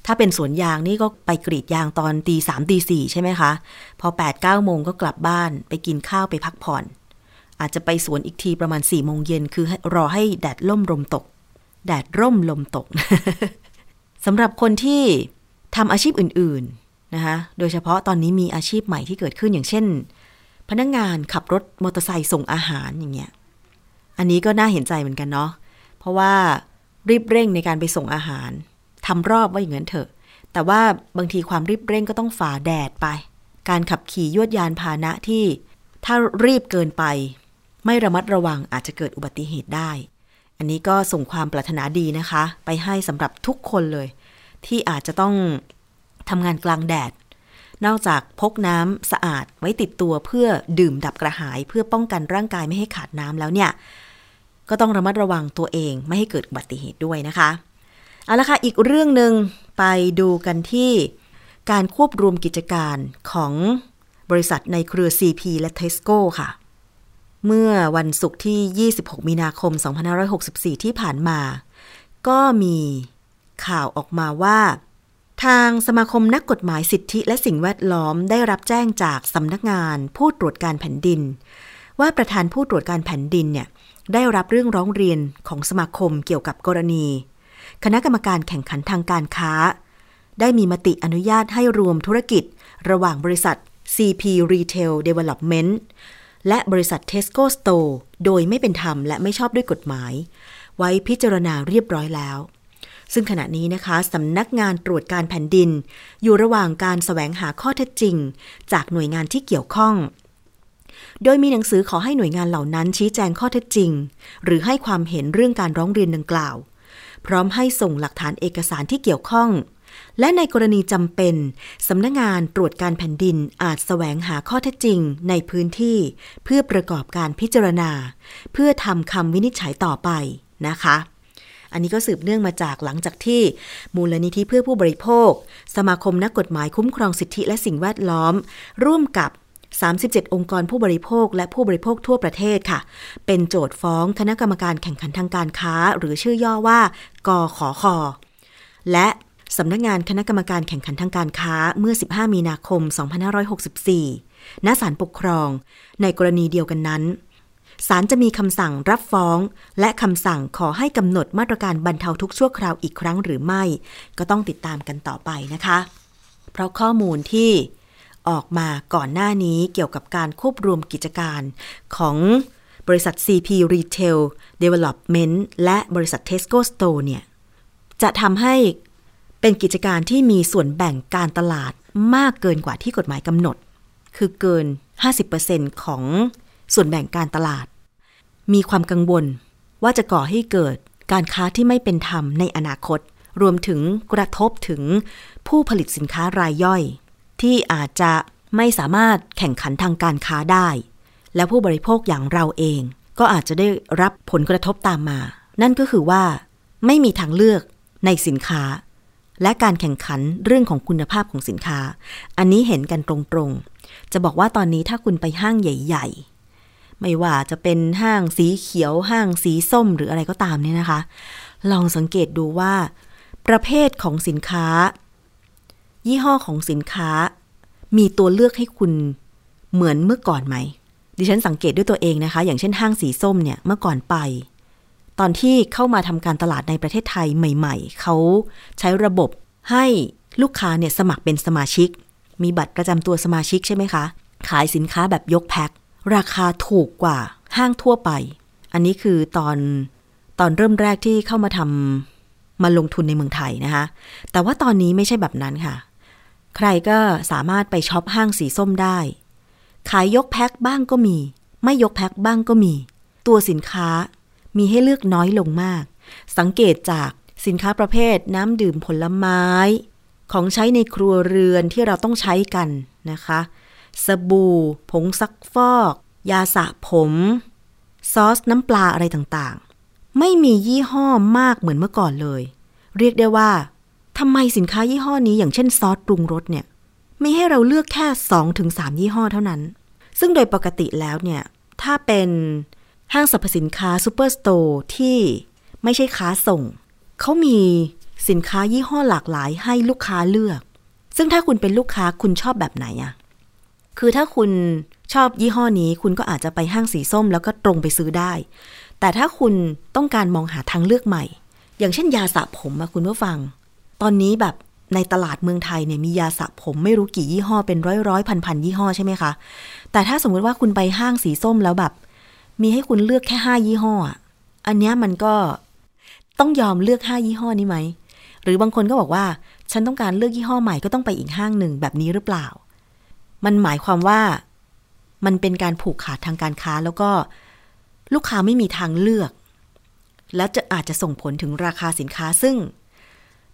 ถ้าเป็นสวนยางนี่ก็ไปกรีดยางตอนตีสามตีสี่ใช่ไหมคะ พอแปดเก้าโมงก็กลับบ้านไปกินข้าวไปพักผ่อน อาจจะไปสวนอีกทีประมาณสี่โมงเย็นคือรอให้แดดล่มลมตก แดดร่มลมตกสำหรับคนที่ทำอาชีพอื่นๆนะคะโดยเฉพาะตอนนี้มีอาชีพใหม่ที่เกิดขึ้นอย่างเช่น พนักงงานขับรถมอเตอร์ไซค์ส่งอาหารอย่างเงี้ย อันนี้ก็น่าเห็นใจเหมือนกันเนาะ เพราะว่ารีบเร่งในการไปส่งอาหารทำรอบว่าอย่างนั้นเถอะ แต่ว่าบางทีความรีบเร่งก็ต้องฝ่าแดดไป การขับขี่ยวดยานพาหนะที่ ถ้ารีบเกินไป ไม่ระมัดระวังอาจจะเกิดอุบัติเหตุได้ อันนี้ก็ส่งความปรารถนาดีนะคะ ไปให้สำหรับทุกคนเลย ที่อาจจะต้องทำงานกลางแดด นอกจากพกน้ำสะอาดไว้ติดตัวเพื่อดื่มดับกระหายเพื่อป้องกันร่างกายไม่ให้ขาดน้ำแล้วเนี่ย ก็ต้องระมัดระวังตัวเองไม่ให้เกิดอุบัติเหตุด้วยนะคะ เอาละค่ะ อีกเรื่องหนึ่งไปดูกันที่การควบรวมกิจการของบริษัทในเครือ CP และ Tesco ค่ะ เมื่อวันศุกร์ที่ 26 มีนาคม 2564 ที่ผ่านมา ก็มีข่าวออกมาว่า ทางสมาคมนักกฎหมายสิทธิและสิ่งแวดล้อมได้รับแจ้งจากสำนักงานผู้ตรวจการแผ่นดิน ว่าประธานผู้ตรวจการแผ่นดินเนี่ย ได้รับเรื่องร้องเรียนของสมาคมเกี่ยวกับกรณี คณะกรรมการแข่งขันทางการค้า ได้มีมติอนุญาตให้รวมธุรกิจ ระหว่างบริษัท CP Retail Development และบริษัท Tesco Store โดยไม่เป็นธรรมและไม่ชอบด้วยกฎหมาย ไว้พิจารณาเรียบร้อยแล้ว ซึ่งขณะนี้นะคะสำนักงานตรวจการแผ่นดิน อยู่ระหว่างการสแสวงหาข้อเท็จจริง จากหน่วยงานที่เกี่ยวข้อง โดยมีหนังสือขอให้หน่วยงานเหล่านั้นชี้แจงข้อเท็จจริง หรือให้ความเห็นเรื่องการร้องเรียนดังกล่าว พร้อมให้ส่งหลักฐานเอกสารที่เกี่ยวข้อง และในกรณีจำเป็นสำนักงงานตรวจการแผ่นดินอาจสแสวงหาข้อเท็จจริงในพื้นที่ เพื่อประกอบการพิจารณา เพื่อทำคำวินิจฉัยต่อไปนะคะอันนี้ก็สืบเนื่องมาจากหลังจากที่ มูลนิธิเพื่อผู้บริโภค สมาคมนักกฎหมายคุ้มครองสิทธิและสิ่งแวดล้อม ร่วมกับ 37 องค์กรผู้บริโภค และผู้บริโภคทั่วประเทศค่ะ เป็นโจทย์ฟ้องคณะกรรมการแข่งขันทางการค้า หรือชื่อย่อว่า กขอคอและสำนักงงานคณะกรรมการแข่งขันทางการค้าเมื่อ 15 มีนาคม 2564 ณ ศาลปกครอง ในกรณีเดียวกันนั้น ศาลจะมีคำสั่งรับฟ้อง และคำสั่งขอให้กำหนดมาตรการบรรเทาทุกชั่วคราวอีกครั้งหรือไม่ ก็ต้องติดตามกันต่อไปนะคะ เพราะข้อมูลที่ ออกมาก่อนหน้านี้เกี่ยวกับการควบรวมกิจการของบริษัท CP Retail Development และบริษัท Tesco Store เนี่ย จะทำให้เป็นกิจการที่มีส่วนแบ่งการตลาดมากเกินกว่าที่กฎหมายกำหนด คือเกิน 50%ของส่วนแบ่งการตลาด มีความกังวลว่าจะก่อให้เกิดการค้าที่ไม่เป็นธรรมในอนาคต รวมถึงกระทบถึงผู้ผลิตสินค้ารายย่อย ที่อาจจะไม่สามารถแข่งขันทางการค้าได้ และผู้บริโภคอย่างเราเอง ก็อาจจะได้รับผลกระทบตามมา นั่นก็คือว่า ไม่มีทางเลือกในสินค้า และการแข่งขันเรื่องของคุณภาพของสินค้า อันนี้เห็นกันตรงๆ จะบอกว่าตอนนี้ถ้าคุณไปห้างใหญ่ ๆ ไม่ว่าจะเป็นห้างสีเขียว ห้างสีส้มหรืออะไรก็ตามเนี่ยนะคะ ลองสังเกตดูว่า ประเภทของสินค้า ยี่ห้อของสินค้า มีตัวเลือกให้คุณเหมือนเมื่อก่อนไหม ดิฉันสังเกตด้วยตัวเองนะคะ อย่างเช่นห้างสีส้มเนี่ยเมื่อก่อนไป ตอนที่เข้ามาทำการตลาดในประเทศไทยใหม่ ๆ เขาใช้ระบบให้ลูกค้าเนี่ยสมัครเป็นสมาชิก มีบัตรประจำตัวสมาชิกใช่ไหมคะ ขายสินค้าแบบยกแพ็คราคาถูกกว่าห้างทั่วไป อันนี้คือตอนตอนเริ่มแรกที่เข้ามาทำมาลงทุนในเมืองไทยนะคะ แต่ว่าตอนนี้ไม่ใช่แบบนั้นค่ะ ใครก็สามารถไปช็อปห้างสีส้มได้ ขายยกแพ็คบ้างก็มี ไม่ยกแพ็คบ้างก็มี ตัวสินค้ามีให้เลือกน้อยลงมาก สังเกตจากสินค้าประเภทน้ำดื่มผลไม้ ของใช้ในครัวเรือนที่เราต้องใช้กันนะคะ สบู่ ผงซักฟอก ยาสระผม ซอสน้ำปลาอะไรต่างๆ ไม่มียี่ห้อมากเหมือนเมื่อก่อนเลย เรียกได้ว่า ทำไมสินค้ายี่ห้อนี้อย่างเช่นซอสปรุงรสเนี่ยมีให้เราเลือกแค่ 2-3 ยี่ห้อเท่านั้น ซึ่งโดยปกติแล้วเนี่ย ถ้าเป็นห้างสรรพสินค้าซูเปอร์สโตร์ที่ไม่ใช่ค้าส่ง เขามีสินค้ายี่ห้อหลากหลายให้ลูกค้าเลือก ซึ่งถ้าคุณเป็นลูกค้าคุณชอบแบบไหนอะคือถ้าคุณชอบยี่ห้อนี้ คุณก็อาจจะไปห้างสีส้มแล้วก็ตรงไปซื้อได้ แต่ถ้าคุณต้องการมองหาทางเลือกใหม่ อย่างเช่นยาสระผมอะคุณผู้ฟัง ตอนนี้แบบในตลาดเมืองไทยเนี่ยมียาสระผมไม่รู้กี่ยี่ห้อเป็นร้อยร้อยพันพันยี่ห้อใช่ไหมคะ แต่ถ้าสมมติว่าคุณไปห้างสีส้มแล้วแบบ มีให้คุณเลือกแค่ห้ายี่ห้อ อันนี้มันก็ต้องยอมเลือกห้ายี่ห้อนี้ไหม หรือบางคนก็บอกว่า ฉันต้องการเลือกยี่ห้อใหม่ก็ต้องไปอีกห้างหนึ่งแบบนี้หรือเปล่า มันหมายความว่ามันเป็นการผูกขาดทางการค้าแล้วก็ลูกค้าไม่มีทางเลือก และจะอาจจะส่งผลถึงราคาสินค้าซึ่ง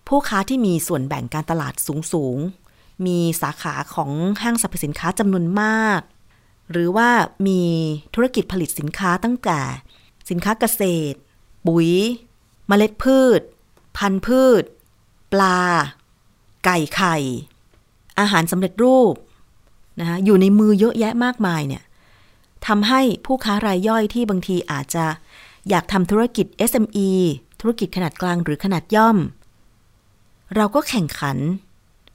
ผู้ค้าที่มีส่วนแบ่งการตลาดสูงสูงมีสาขาของห้างสรรพสินค้าจำนวนมาก หรือว่ามีธุรกิจผลิตสินค้าตั้งแต่ สินค้าเกษตร ปุ๋ย เมล็ดพืช พันธุ์พืช ปลา ไก่ไข่ อาหารสำเร็จรูปนะคะอยู่ในมือเยอะแยะมากมายเนี่ยทำให้ผู้ค้ารายย่อยที่บางทีอาจจะอยากทำธุรกิจ SME ธุรกิจขนาดกลางหรือขนาดย่อม เราก็แข่งขัน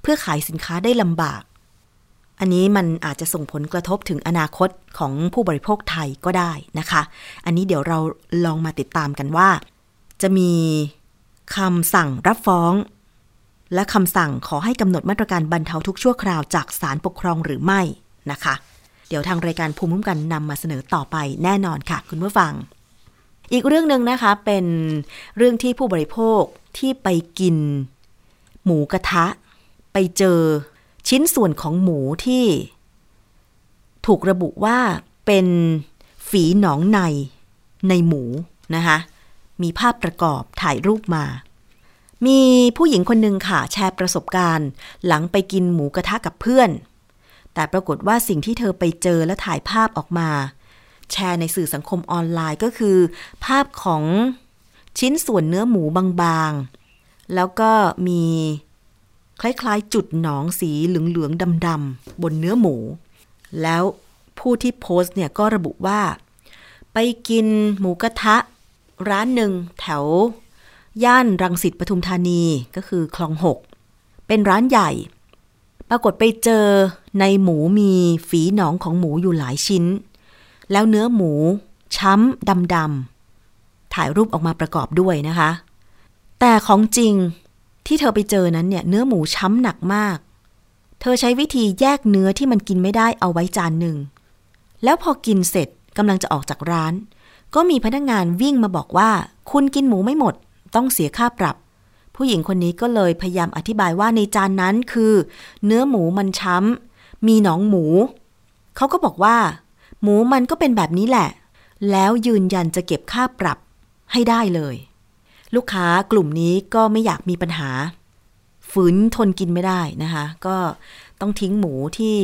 เพื่อขายสินค้าได้ลำบาก อันนี้มันอาจจะส่งผลกระทบถึงอนาคตของผู้บริโภคไทยก็ได้นะคะ อันนี้เดี๋ยวเราลองมาติดตามกันว่า จะมีคำสั่งรับฟ้อง และคำสั่งขอให้กำหนดมาตรการบรรเทาทุกข์ชั่วคราวจากศาลปกครองหรือไม่นะคะ เดี๋ยวทางรายการภูมิคุ้มกันนำมาเสนอต่อไปแน่นอนค่ะคุณผู้ฟัง อีกเรื่องหนึ่งนะคะเป็นเรื่องที่ผู้บริโภคที่ไปกิน หมูกระทะ ไปเจอชิ้นส่วนของหมูที่ ถูกระบุว่าเป็นฝีหนองในในหมูนะคะมีภาพประกอบถ่ายรูปมา มีผู้หญิงคนหนึ่งค่ะ แชร์ประสบการณ์ หลังไปกินหมูกระทะกับเพื่อน แต่ปรากฏว่าสิ่งที่เธอไปเจอและถ่ายภาพออกมา แชร์ในสื่อสังคมออนไลน์ก็คือ ภาพของชิ้นส่วนเนื้อหมูบางๆ แล้วก็มีคล้ายๆ จุดหนองสีเหลืองๆดำๆบนเนื้อหมู แล้วผู้ที่โพสต์เนี่ยก็ระบุว่า ไปกินหมูกระทะ ร้านหนึ่งแถว ย่านรังสิตปทุมธานีก็คือคลองหกเป็นร้านใหญ่ ปรากฏไปเจอในหมูมีฝีหนองของหมูอยู่หลายชิ้น แล้วเนื้อหมูช้ำดำๆถ่ายรูปออกมาประกอบด้วยนะคะ แต่ของจริงที่เธอไปเจอนั้นเนี่ย เนื้อหมูช้ำหนักมาก เธอใช้วิธีแยกเนื้อที่มันกินไม่ได้เอาไว้จานหนึ่ง แล้วพอกินเสร็จกำลังจะออกจากร้าน ก็มีพนักงานวิ่งมาบอกว่า คุณกินหมูไม่หมด ต้องเสียค่าปรับ ผู้หญิงคนนี้ก็เลยพยายามอธิบายว่าในจานนั้นคือ เนื้อหมูมันช้ำมีหนองหมู เขาก็บอกว่า หมูมันก็เป็นแบบนี้แหละ แล้วยืนยันจะเก็บค่าปรับให้ได้เลย ลูกค้ากลุ่มนี้ก็ไม่อยากมีปัญหา ฝืนทนกินไม่ได้นะคะ ก็ต้องทิ้งหมูที่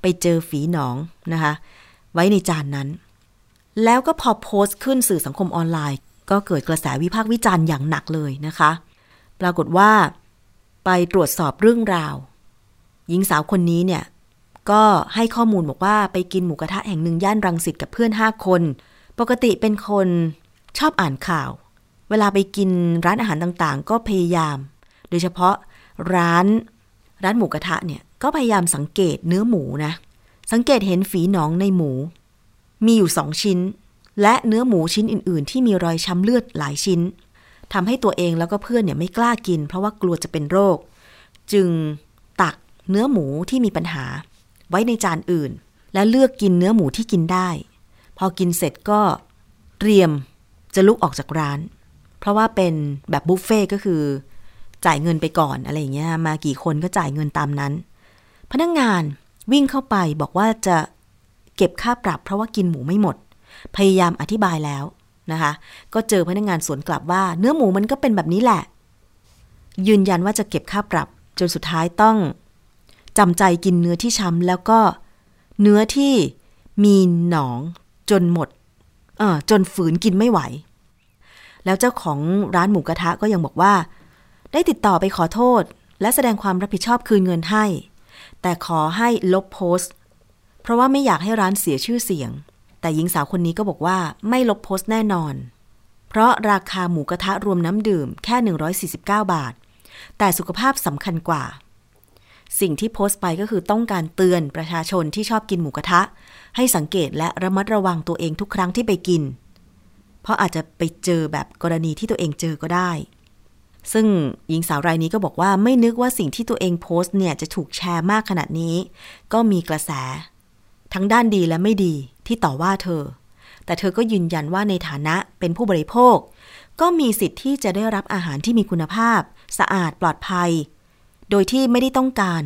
ไปเจอฝีหนองนะคะ ไว้ในจานนั้น แล้วก็พอโพสต์ขึ้นสื่อสังคมออนไลน์ ก็เกิดกระแสวิพากษ์วิจารณ์อย่างหนักเลยนะคะ ปรากฏว่าไปตรวจสอบเรื่องราว หญิงสาวคนนี้เนี่ยก็ให้ข้อมูลบอกว่าไปกินหมูกระทะแห่งหนึ่งย่านรังสิตกับเพื่อนห้าคน ปกติเป็นคนชอบอ่านข่าว เวลาไปกินร้านอาหารต่างๆ ก็พยายาม โดยเฉพาะร้านร้านหมูกระทะเนี่ยก็พยายามสังเกตเนื้อหมูนะ สังเกตเห็นฝีหนองในหมู มีอยู่สองชิ้น และเนื้อหมูชิ้นอื่น ๆ ที่มีรอยช้ำเลือดหลายชิ้นทำให้ตัวเองแล้วก็เพื่อนเนี่ยไม่กล้ากิน เพราะว่ากลัวจะเป็นโรค จึงตักเนื้อหมูที่มีปัญหา ไว้ในจานอื่น และเลือกกินเนื้อหมูที่กินได้ พอกินเสร็จก็เตรียมจะลุกออกจากร้าน เพราะว่าเป็นแบบบุฟเฟ่ก็คือ จ่ายเงินไปก่อนอะไรอย่างเงี้ยมากี่คนก็จ่ายเงินตามนั้น พนักงงานวิ่งเข้าไปบอกว่าจะเก็บค่าปรับ เพราะว่ากินหมูไม่หมด พยายามอธิบายแล้วนะคะ ก็เจอพนักงงานสวนกลับว่า เนื้อหมูมันก็เป็นแบบนี้แหละ ยืนยันว่าจะเก็บค่าปรับ จนสุดท้ายต้องจำใจกินเนื้อที่ช้ำแล้วก็เนื้อที่มีหนองจนหมด เออจนฝืนกินไม่ไหว แล้วเจ้าของร้านหมูกระทะก็ยังบอกว่า ได้ติดต่อไปขอโทษ และแสดงความรับผิดชอบคืนเงินให้ แต่ขอให้ลบโพสต์ เพราะว่าไม่อยากให้ร้านเสียชื่อเสียง แต่หญิงสาวคนนี้ก็บอกว่าไม่ลบโพสต์แน่นอน เพราะราคาหมูกระทะรวมน้ำดื่มแค่ 149 บาท แต่สุขภาพสำคัญกว่า สิ่งที่โพสต์ไปก็คือต้องการเตือนประชาชนที่ชอบกินหมูกระทะ ให้สังเกตและระมัดระวังตัวเองทุกครั้งที่ไปกินเเพราะอาจจะไปเจอแบบกรณีที่ตัวเองเจอก็ได้ ซึ่งหญิงสาวรายนี้ก็บอกว่าไม่นึกว่าสิ่งที่ตัวเองโพสต์เนี่ยจะถูกแชร์มากขนาดนี้ ก็มีกระแส ทั้งด้านดีและไม่ดีที่ต่อว่าเธอ แต่เธอก็ยืนยันว่าในฐานะเป็นผู้บริโภค ก็มีสิทธิ์ที่จะได้รับอาหารที่มีคุณภาพ สะอาดปลอดภัย โดยที่ไม่ได้ต้องการ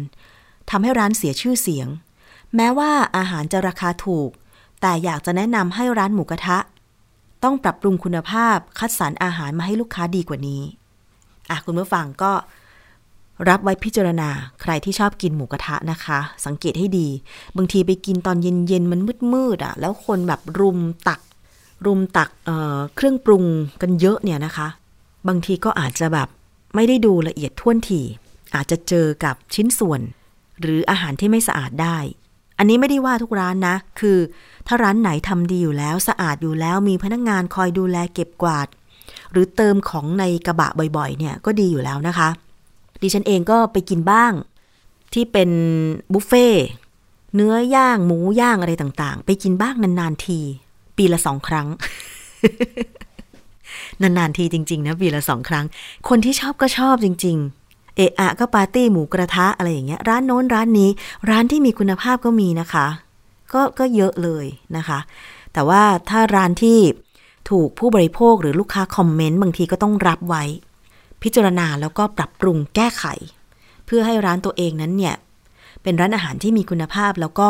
ทำให้ร้านเสียชื่อเสียง แม้ว่าอาหารจะราคาถูก แต่อยากจะแนะนำให้ร้านหมูกระทะ ต้องปรับปรุงคุณภาพคัดสรรอาหารมาให้ลูกค้าดีกว่านี้อะคุณผู้ฟังก็รับไว้พิจารณาใครที่ชอบกินหมูกระทะนะคะ สังเกตให้ดี บางทีไปกินตอนเย็นๆมันมืดๆอะ่ะ แล้วคนแบบรุมตัก รุมตักเเครื่องปรุงกันเยอะเนี่ยนะคะ บางทีก็อาจจะแบบไม่ได้ดูละเอียดท่วนทีอาจจะเจอกับชิ้นส่วน หรืออาหารที่ไม่สะอาดได้ อันนี้ไม่ได้ว่าทุกร้านนะ คือ ถ้าร้านไหนทำดีอยู่แล้วสะอาดอยู่แล้วมีพนักงงานคอยดูแลเก็บกวาด หรือเติมของในกระบะบ่อยๆ เนี่ยก็ดีอยู่แล้วนะคะ ดิฉันเองก็ไปกินบ้าง ที่เป็นบุฟเฟ่เนื้อย่างหมูย่างอะไรต่างๆ ไปกินบ้างนานๆที ปีละสองครั้งนานๆทีจริง ๆ นะปีละสองครั้ง คนที่ชอบก็ชอบจริง ๆ เอะอะก็ปาร์ตี้หมูกระทะอะไรอย่างเงี้ย ร้านโน้นร้านนี้ ร้านที่มีคุณภาพก็มีนะคะ ก็ก็เยอะเลยนะคะ แต่ว่าถ้าร้านที่ถูกผู้บริโภคหรือลูกค้าคอมเมนต์บางทีก็ต้องรับไว้ พิจารณาแล้วก็ปรับปรุงแก้ไข เพื่อให้ร้านตัวเองนั้นเนี่ย เป็นร้านอาหารที่มีคุณภาพแล้วก็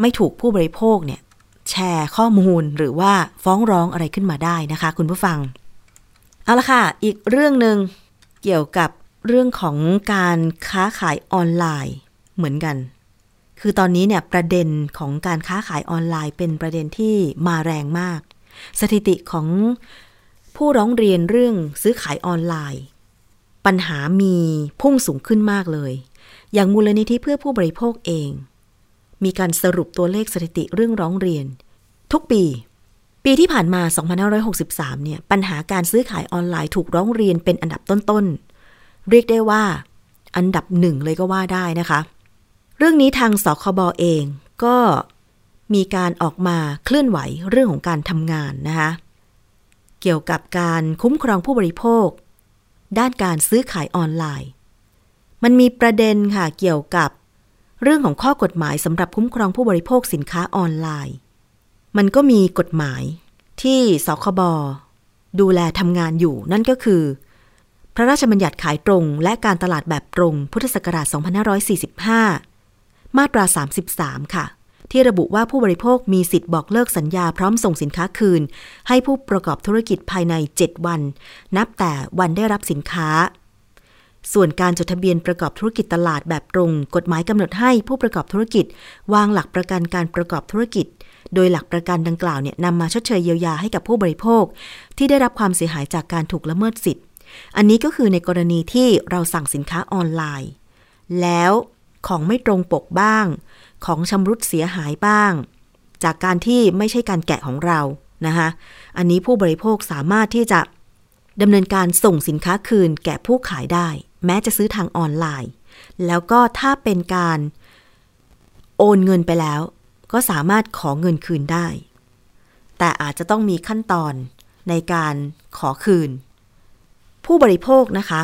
ไม่ถูกผู้บริโภคเนี่ยแชร์ข้อมูลหรือว่าฟ้องร้องอะไรขึ้นมาได้นะคะ คุณผู้ฟัง เอาละค่ะ อีกเรื่องหนึ่งเกี่ยวกับ เรื่องของการค้าขายออนไลน์เหมือนกัน คือตอนนี้เนี่ยประเด็นของการค้าขายออนไลน์เป็นประเด็นที่มาแรงมาก สถิติของผู้ร้องเรียนเรื่องซื้อขายออนไลน์ ปัญหามีพุ่งสูงขึ้นมากเลย อย่างมูลนิธิเพื่อผู้บริโภคเอง มีการสรุปตัวเลขสถิติเรื่องร้องเรียน ทุกปี ปีที่ผ่านมา 2563 เนี่ย ปัญหาการซื้อขายออนไลน์ถูกร้องเรียนเป็นอันดับต้นๆ เรียกได้ว่า อันดับหนึ่งเลยก็ว่าได้นะคะ เรื่องนี้ทางสคบอเองก็มีการออกมาเคลื่อนไหวเรื่องของการทำงานนะคะเกี่ยวกับการคุ้มครองผู้บริโภค ด้านการซื้อขายออนไลน์ มันมีประเด็นค่ะเกี่ยวกับเรื่องของข้อกฎหมายสำหรับคุ้มครองผู้บริโภคสินค้าออนไลน์ มันก็มีกฎหมายที่สคบดูแลทำงานอยู่นั่นก็คือ พระราชบัญญัติขายตรง และการตลาดแบบตรง พุทธศักราช 2545 มาตรา 33 ค่ะ ที่ระบุว่าผู้บริโภคมีสิทธิ์บอกเลิกสัญญาพร้อมส่งสินค้าคืน ให้ผู้ประกอบธุรกิจภายใน 7 วัน นับแต่วันได้รับสินค้า ส่วนการจดทะเบียนประกอบธุรกิจตลาดแบบตรง กฎหมายกำหนดให้ผู้ประกอบธุรกิจ วางหลักประกันการประกอบธุรกิจโดยหลักประกันดังกล่าวเนี่ยนำมาชดเชยเยียวยาให้กับผู้บริโภค ที่ได้รับความเสียหายจากการถูกละเมิดสิทธิ์ อันนี้ก็คือในกรณีที่เราสั่งสินค้าออนไลน์ แล้วของไม่ตรงปกบ้าง ของชำรุดเสียหายบ้าง จากการที่ไม่ใช่การแกะของเรานะคะอันนี้ผู้บริโภคสามารถที่จะดำเนินการส่งสินค้าคืนแก่ผู้ขายได้ แม้จะซื้อทางออนไลน์ แล้วก็ถ้าเป็นการโอนเงินไปแล้ว ก็สามารถขอเงินคืนได้ แต่อาจจะต้องมีขั้นตอนในการขอคืน ผู้บริโภคนะคะ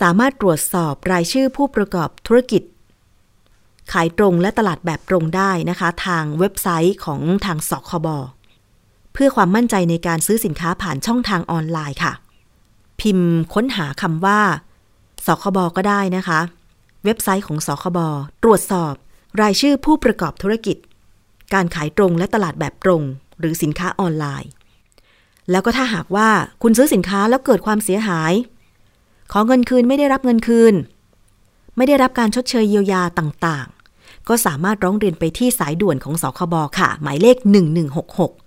สามารถตรวจสอบรายชื่อผู้ประกอบธุรกิจ ขายตรงและตลาดแบบตรงได้นะคะ ทางเว็บไซต์ของทางสคบเพื่อความมั่นใจในการซื้อสินค้าผ่านช่องทางออนไลน์ค่ะ พิมพ์ค้นหาคำว่าสคบก็ได้นะคะ เว็บไซต์ของสคบตรวจสอบ รายชื่อผู้ประกอบธุรกิจ การขายตรงและตลาดแบบตรง หรือสินค้าออนไลน์ แล้วก็ถ้าหากว่าคุณซื้อสินค้าแล้วเกิดความเสียหาย ขอเงินคืนไม่ได้รับเงินคืน ไม่ได้รับการชดเชยเยียวยาต่างๆ ก็สามารถร้องเรียนไปที่สายด่วนของสคบค่ะ หมายเลข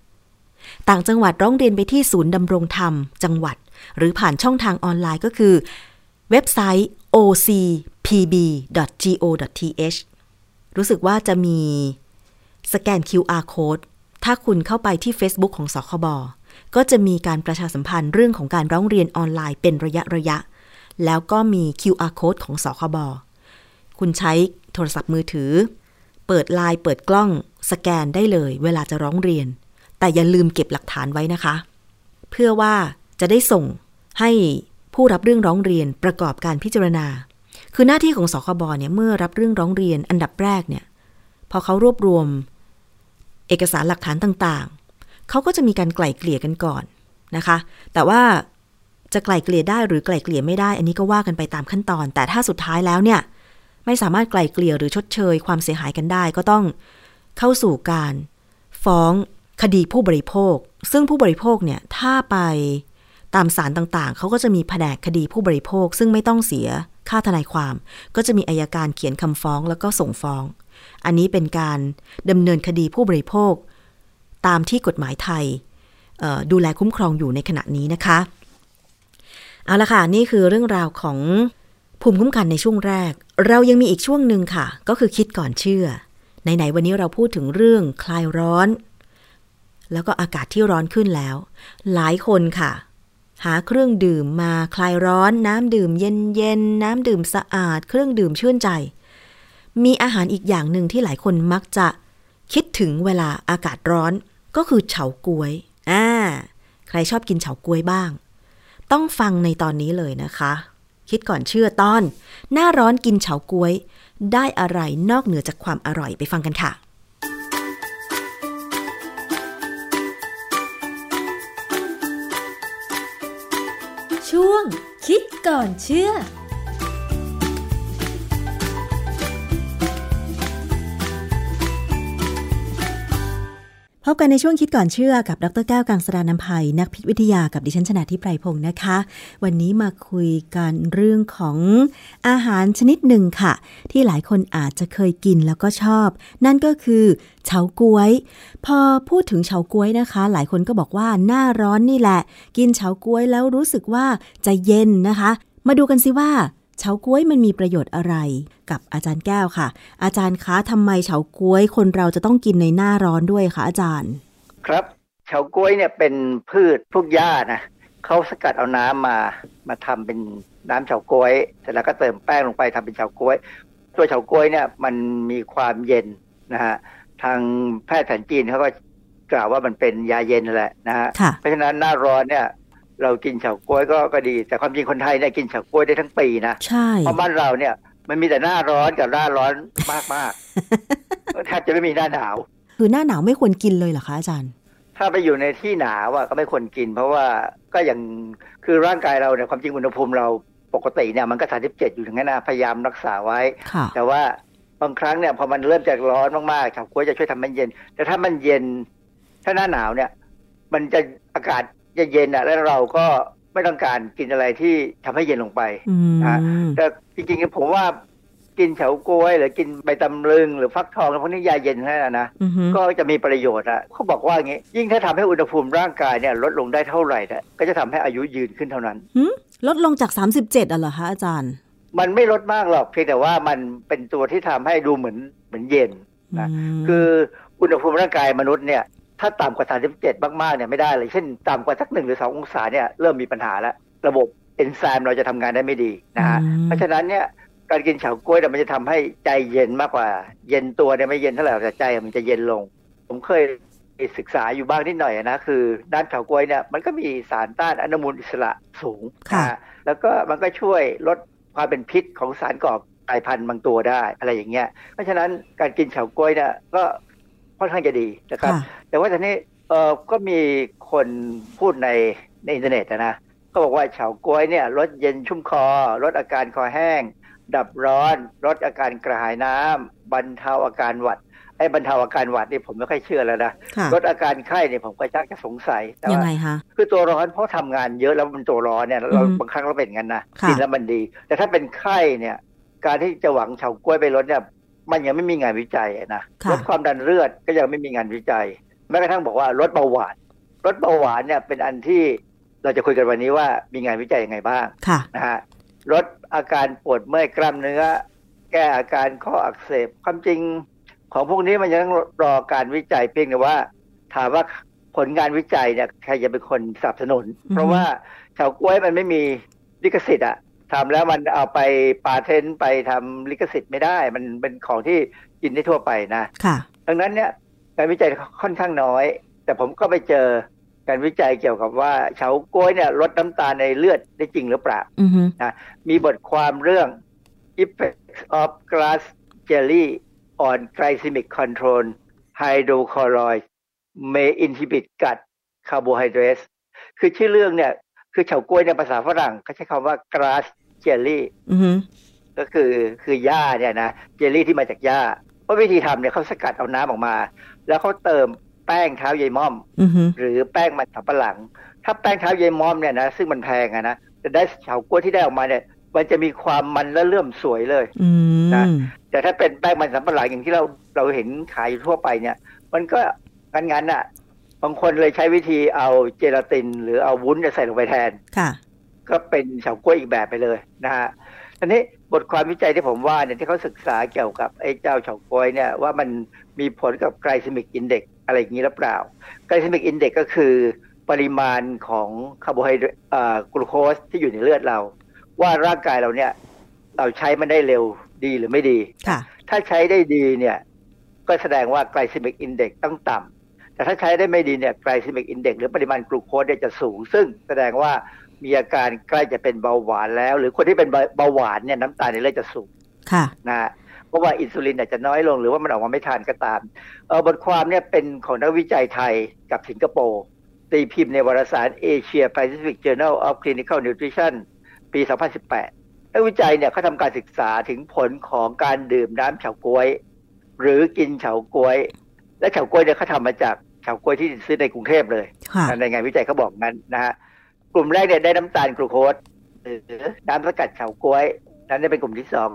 1166 ต่างจังหวัดร้องเรียนไปที่ศูนย์ดำรงธรรม จังหวัด หรือผ่านช่องทางออนไลน์ก็คือ เว็บไซต์ ocpb.go.th รู้สึกว่าจะมีสแกน QR code ถ้าคุณเข้าไปที่ Facebook ของสคบ ก็จะมีการประชาสัมพันธ์เรื่องของการร้องเรียนออนไลน์เป็นระยะระยะ แล้วก็มี QR code ของสคบคุณใช้โทรศัพท์มือถือ เปิดไลน์เปิดกล้อง สแกนได้เลย เวลาจะร้องเรียน แต่อย่าลืมเก็บหลักฐานไว้นะคะ เพื่อว่าจะได้ส่งให้ผู้รับเรื่องร้องเรียนประกอบการพิจารณา คือหน้าที่ของสคบเนี่ยเมื่อรับเรื่องร้องเรียนอันดับแรกเนี่ยพอเขารวบรวม เอกสารหลักฐานต่างๆ เขาก็จะมีการไกล่เกลี่ยกันก่อนนะคะ แต่ว่าจะไกล่เกลี่ยได้หรือไกล่เกลี่ยไม่ได้ อันนี้ก็ว่ากันไปตามขั้นตอน แต่ถ้าสุดท้ายแล้วเนี่ยไม่สามารถไกล่เกลี่ยหรือชดเชยความเสียหายกันได้ ก็ต้องเข้าสู่การฟ้องคดีผู้บริโภค ซึ่งผู้บริโภคเนี่ยถ้าไปตามศาลต่างๆ เขาก็จะมีแผนกคดีผู้บริโภค ซึ่งไม่ต้องเสียค่าทนายความ ก็จะมีอายการเขียนคำฟ้องแล้วก็ส่งฟ้อง อันนี้เป็นการดำเนินคดีผู้บริโภค ตามที่กฎหมายไทยดูแลคุ้มครองอยู่ในขณะนี้นะคะ เอาละค่ะ นี่คือเรื่องราวของภูมิคุ้มกันในช่วงแรก เรายังมีอีกช่วงหนึ่งค่ะ ก็คือคิดก่อนเชื่อไหนๆวันนี้เราพูดถึงเรื่องคลายร้อน แล้วก็อากาศที่ร้อนขึ้นแล้ว หลายคนค่ะ หาเครื่องดื่มมาคลายร้อน น้ำดื่มเย็นๆน้ำดื่มสะอาด เครื่องดื่มชื่นใจ มีอาหารอีกอย่างหนึ่งที่หลายคนมักจะคิดถึงเวลาอากาศร้อน ก็คือเฉาก๊วยอ่าใครชอบกินเฉาก๊วยบ้าง ต้องฟังในตอนนี้เลยนะคะ คิดก่อนเชื่อตอน หน้าร้อนกินเฉาก๊วย ได้อะไรนอกเหนือจากความอร่อยไปฟังกันค่ะช่วงคิดก่อนเชื่อ พบกันในช่วงคิดก่อนเชื่อกับดรแก้วกังสดานนภัย นักพิษวิทยากับดิฉันชนะทิพไพรพงศ์นะคะ วันนี้มาคุยกันเรื่องของอาหารชนิดหนึ่งค่ะ ที่หลายคนอาจจะเคยกินแล้วก็ชอบ นั่นก็คือเฉาก๊วย พอพูดถึงเฉาก๊วยนะคะ หลายคนก็บอกว่าหน้าร้อนนี่แหละ กินเฉาก๊วยแล้วรู้สึกว่าจะเย็นนะคะ มาดูกันสิว่า เฉาก๊วยมันมีประโยชน์อะไร กับอาจารย์แก้วค่ะ อาจารย์คะทำไมเฉาก๊วยคนเราจะต้องกินในหน้าร้อนด้วยคะอาจารย์ ครับเฉาก๊วยเนี่ยเป็นพืชพวกหญ้านะเขาสกัดเอาน้ำมามาทำเป็นน้ำเฉาก๊วยเสร็จแล้วก็เติมแป้งลงไปทำเป็นเฉาก๊วยตัวเฉาก๊วยเนี่ยมันมีความเย็นนะฮะทางแพทย์แผนจีนเขาก็กล่าวว่ามันเป็นยาเย็นแหละนะฮะค่ะเพราะฉะนั้นหน้าร้อนเนี่ย เรากินเฉาก๊วยก็ก็ดี แต่ความจริงคนไทยเนี่ยกินเฉาก๊วยได้ทั้งปีนะใช่เพราะบ้านเราเนี่ย มันมีแต่หน้าร้อนกับหน้าร้อนมากๆแทบจะไม่มีหน้าหนาวคืคือหน้าหนาวไม่ควรกินเลยเหรอคะอาจารย์ ถ้าไปอยู่ในที่หนาวอะก็ไม่ควรกิน เพราะว่าก็อย่างคือร่างกายเราเนี่ยความจริงอุณหภูมิเราปกติเนี่ยมันก็37อยู่ถึงนั้นนะพยายามรักษาไว้ค่ะแต่ว่าบางครั้งเนี่ยพอมันเริ่มจากร้อนมากๆเฉาก๊วยจะช่วยทำให้เย็น แต่ถ้ามันเย็นถ้าหน้าหนาวเนี่ย มันจะอากาศจะ เย็นอะแล้วเราก็ไม่ต้องการกินอะไรที่ทำให้เย็นลงไปอืมอะแต่จริงๆผมว่ากินเฉาก๊วยหรือกินใบตำลึงหรือฟักทองแล้วพวกนี้ยาเย็นนั่นนะนะอือฮึก็จะมีประโยชน์อะเขาบอกว่าอย่างงี้ ยิ่งถ้าทำให้อุณหภูมิร่างกายเนี่ยลดลงได้เท่าไหร่เนี่ยก็จะทำให้อายุยืนขึ้นเท่านั้นหึลดลงจาก 37อะเหรอคะอาจารย์ มันไม่ลดมากหรอกเพียงแต่ว่ามันเป็นตัวที่ทำให้ดูเหมือนเหมือนเย็นนะมคืออุณหภูมิร่างกายมนุษย์เนี่ย ถ้าต่ำกว่า 37 มากๆเนี่ยไม่ได้เลย เช่นต่ำกว่าสักหนึ่งหรือสององศาเนี่ยเริ่มมีปัญหาแล้ว ระบบเอนไซม์เราจะทำงานได้ไม่ดีนะฮะอืมเพราะฉะนั้นเนี่ยการกินเฉาก๊วยเนี่ยมันจะทำให้ใจเย็นมากกว่า เย็นตัวเนี่ยไม่เย็นเท่าไหร่แต่ใจมันจะเย็นลง ผมเคยศึกษาอยู่บ้างนิดหน่อยนะคือด้านเฉาก๊วยเนี่ยมันก็มีสารต้านอนุมูลอิสระสูงค่ะนฮแล้วก็มันก็ช่วยลดความเป็นพิษของสารก่อกลายพันธุ์บางตัวได้อะไรอย่างเงี้ยเพราะฉะนั้นการกินเฉาก๊วยเนี่ยก็ ค่อนข้างจะดีนะครับค่ะแต่ว่าทีนี้เออก็มีคนพูดในในอินเทอร์เน็ตนะนะก็บอกว่าเฉาก๊วยเนี่ยลดเย็นชุ่มคอลดอาการคอแห้ง ดับร้อน ลดอาการกระหายน้ำบรรเทาอาการหวัดไอ้บรรเทาอาการหวัดนี่ผมไม่ค่อยเชื่อแล้วนะค่ะลดอาการไข้เนี่ยผมก็ชักจะสงสัยแต่ยังว่าไงคะคือตัวร้อนเพราะทำงานเยอะแล้วมันตัวร้อนเนี่ยเราอืมบางครั้งเราเป็นอย่างนั้นนะค่ะกินแล้วมันดี แต่ถ้าเป็นไข้เนี่ย การที่จะหวังเฉาก๊วยไปลดเนี่ย มันยังไม่มีงานวิจัยอะนะค่ะลดความดันเลือดก็ยังไม่มีงานวิจัยแม้กระทั่งบอกว่าลดเบาหวานลดเบาหวานเนี่ยเป็นอันที่เราจะคุยกันวันนี้ว่ามีงานวิจัยยังไงบ้างค่ะนะฮะลดอาการปวดเมื่อยกล้ามเนื้อ แก้อาการข้ออักเสบความจริงของพวกนี้มันยังต้องรอการวิจัยเพียงแต่ว่า ถามว่าผลงานวิจัยเนี่ยใครจะเป็นคนสนับสนุนอือฮึเพราะว่าเฉาก๊วยมันไม่มีลิขสิทธิ์อะ ทำแล้วมันเอาไปปาเทนต์ไปทำลิขสิทธิ์ไม่ได้ มันเป็นของที่กินได้ทั่วไปนะค่ะดังนั้นเนี่ยการวิจัยค่อนข้างน้อย แต่ผมก็ไปเจอการวิจัยเกี่ยวกับว่าเฉาก๊วยเนี่ยลดน้ำตาลในเลือดได้จริงหรือเปล่าอือฮึมีบทความเรื่อง Effects of Glass Jelly on Glycemic Control Hydrocolloids May Inhibit Gut Carbohydrates คือชื่อเรื่องเนี่ย คือเฉาก๊วยในภาษาฝรั่งเขาใช้คำว่า grass jelly อือฮึก็คือคือหญ้าเนี่ยนะเจลลี่ที่มาจากหญ้าเพราะวิธีทำเนี่ยเขาสกัดเอาน้ำออกมา แล้วเขาเติมแป้งเท้ายายม่อมอือฮึหรือแป้งมันสำปะหลัง ถ้าแป้งเท้ายายม่อมเนี่ยนะซึ่งมันแพงอะนะจะได้เฉาก๊วยที่ได้ออกมาเนี่ย มันจะมีความมันและเลื่อมสวยเลยอืมนะแต่ถ้าเป็นแป้งมันสำปะหลังอย่างที่เราเราเห็นขายอยู่ทั่วไปเนี่ย มันก็งั้นๆอะบางคนเลยใช้วิธีเอาเจลาติน หรือเอาวุ้นเนี่ยใส่ลงไปแทนค่ะ ก็เป็นเฉาก๊วยอีกแบบไปเลยนะฮะทีนี้บทความวิจัยที่ผมว่าเนี่ยที่เขาศึกษาเกี่ยวกับไอ้เจ้าเฉาก๊วยเนี่ยว่ามันมีผลกับ glycemic index อะไรอย่างนี้หรือเปล่า glycemic index ก็คือปริมาณของคาร์โบไฮเดรตอ่ากลูโคสที่อยู่ในเลือดเรา ว่าร่างกายเราเนี่ยเราใช้มันได้เร็วดีหรือไม่ดีค่ะถ้าใช้ได้ดีเนี่ยก็แสดงว่า glycemic index ต้องต่ำแต่ถ้าใช้ได้ไม่ดีเนี่ย glycemic index หรือปริมาณกลูโคสเนี่ยจะสูง ซึ่งแสดงว่า มีอาการใกล้จะเป็นเบาหวานแล้ว หรือคนที่เป็นเบาเบาหวานเนี่ยน้ำตาลในเลือดจะสูงค่ะนะฮะเพราะว่าอินซูลินอาจจะน้อยลงหรือว่ามันออกมาไม่ทันก็ตามเออบทความเนี่ยเป็นของนักวิจัยไทยกับสิงคโปร์ตีพิมพ์ในวารสาร Asia Pacific Journal of Clinical Nutrition ปี 2018นักวิจัยเนี่ยเขาทำการศึกษาถึงผลของการดื่มน้ำเฉาก๊วย หรือกินเฉาก๊วย และเฉาก๊วยเนี่ยเขาทำมาจากเฉาก๊วยที่ซื้อในกรุงเทพเลยค่ะในงานวิจัยเขาบอกนั้นนะฮะ กลุ่มแรกเนี่ยได้น้ำตาลกลูโคสหรือน้ำสกัดเฉาก๊วยนั้นได้เป็นกลุ่มที่สอง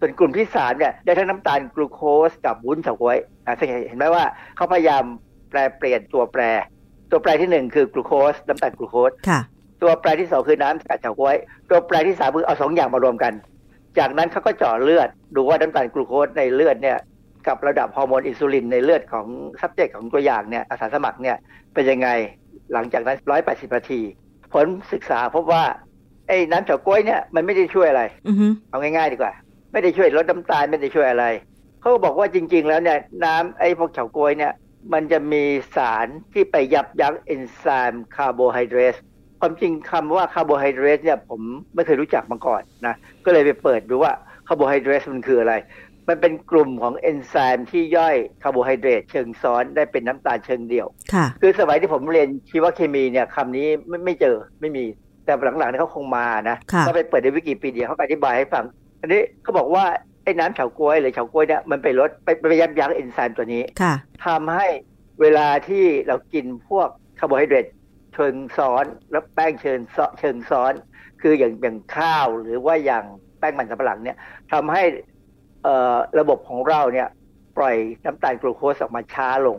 ส่วนกลุ่มที่สามเนี่ยได้ทั้งน้ำตาลกลูโคสกับวุ้นเฉาก๊วยนะสังเกตเห็นไหมว่าเขาพยายามแปลเปลี่ยนตัวแปร ตัวแปรที่หนึ่งคือกลูโคสน้ำตาลกลูโคสค่ะ ตัวแปรที่สองคือน้ำสกัดเฉาก๊วยตัวแปรที่สามคือเอาสองอย่างมารวมกัน จากนั้นเขาก็เจาะเลือดดูว่าน้ำตาลกลูโคสในเลือดเนี่ยกับระดับฮอร์โมนอินซูลินในเลือดของ subject ของตัวอย่างเนี่ยอาสาสมัครเนี่ยเป็นยังไงหลังจากนั้น 180 นาที ผลศึกษาพบว่าไอ้น้ำเฉาก๊วยเนี่ยมันไม่ได้ช่วยอะไรอือฮึเอาง่ายๆดีกว่า ไม่ได้ช่วยลดน้ำตาลไม่ได้ช่วยอะไรเขาก็บอกว่าจริง ๆ แล้วเนี่ย น้ำไอ้พวกเฉาก๊วยเนี่ย มันจะมีสารที่ไปยับยั้งเอนไซม์ carbohydrase ความจริงคำว่า carbohydrase เนี่ยผมไม่เคยรู้จักมาก่อนนะก็เลยไปเปิดดูว่า carbohydrase มันคืออะไร มันเป็นกลุ่มของเอนไซม์ที่ย่อยคาร์โบไฮเดรตเชิงซ้อนได้เป็นน้ำตาลเชิงเดี่ยว ค่ะ คือสมัยที่ผมเรียนชีวเคมีเนี่ยคำนี้ไม่ไม่เจอไม่มี แต่หลังๆเนี่ยเขาคงมานะค่ะก็ไปเปิดในวิกิพีเดียเขาอธิบายให้ฟัง อันนี้เขาบอกว่าไอ้น้ำเฉาก๊วยหรือเฉาก๊วยเนี่ยมันไปลดไปไปยับยั้งเอนไซม์ตัวนี้ค่ะทำให้เวลาที่เรากินพวกคาร์โบไฮเดรตเชิงซ้อนแล้วแป้งเชิงซ้อนเชิงซ้อน คืออย่างอย่างข้าวหรือว่าอย่างแป้งมันสำปะหลังเนี่ยทำให้เอ่อ ระบบของเราเนี่ยปล่อยน้ำตาลกลูโคสออกมาช้าลง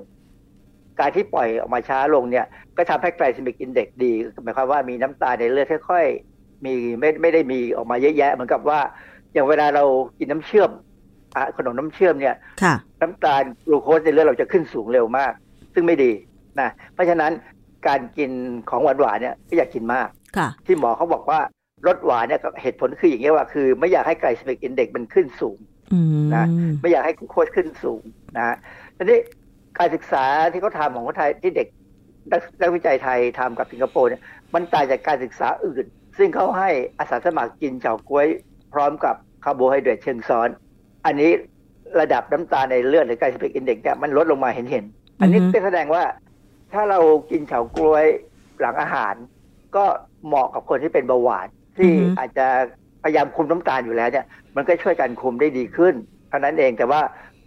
การที่ปล่อยออกมาช้าลงเนี่ย ก็ทำให้ glycemic index ดีหมายความว่ามีน้ำตาลในเลือดค่อยๆมีไม่ไม่ได้มีออกมาเยอะแยะเหมือนกับว่า อย่างเวลาเรากินน้ำเชื่อมอะขนมน้ำเชื่อมเนี่ยค่ะน้ำตาลกลูโคสในเลือดเราจะขึ้นสูงเร็วมาก ซึ่งไม่ดีนะเพราะฉะนั้นการกินของหวานๆเนี่ยก็อย่ากินมากค่ะที่หมอเขาบอกว่ารสหวานเนี่ยก็เหตุผลคืออย่างนี้ว่าคือ ไม่อยากให้ glycemic index มันขึ้นสูงอืม นะไม่อยากให้กลูโคสขึ้นสูงนะฮะทีนี้การศึกษาที่เขาทำของคนไทยที่เด็กนักนักวิจัยไทยทำกับสิงคโปร์เนี่ยมันต่างจากการศึกษาอื่น ซึ่งเขาให้อาสาสมัครกินเฉาก๊วยพร้อมกับคาร์โบไฮเดรตเชิงซ้อน อันนี้ระดับน้ำตาลในเลือดหรือ glycemic index เนี่ยมันลดลงมาเห็นเห็นๆอันนี้อือฮึก็แสดงว่า ถ้าเรากินเฉาก๊วยหลังอาหาร ก็เหมาะกับคนที่เป็นเบาหวาน ที่อาจจะ พยายามคุมน้ำตาลอยู่แล้วเนี่ย มันก็ช่วยกันคุมได้ดีขึ้นเท่านั้นเองแต่ว่า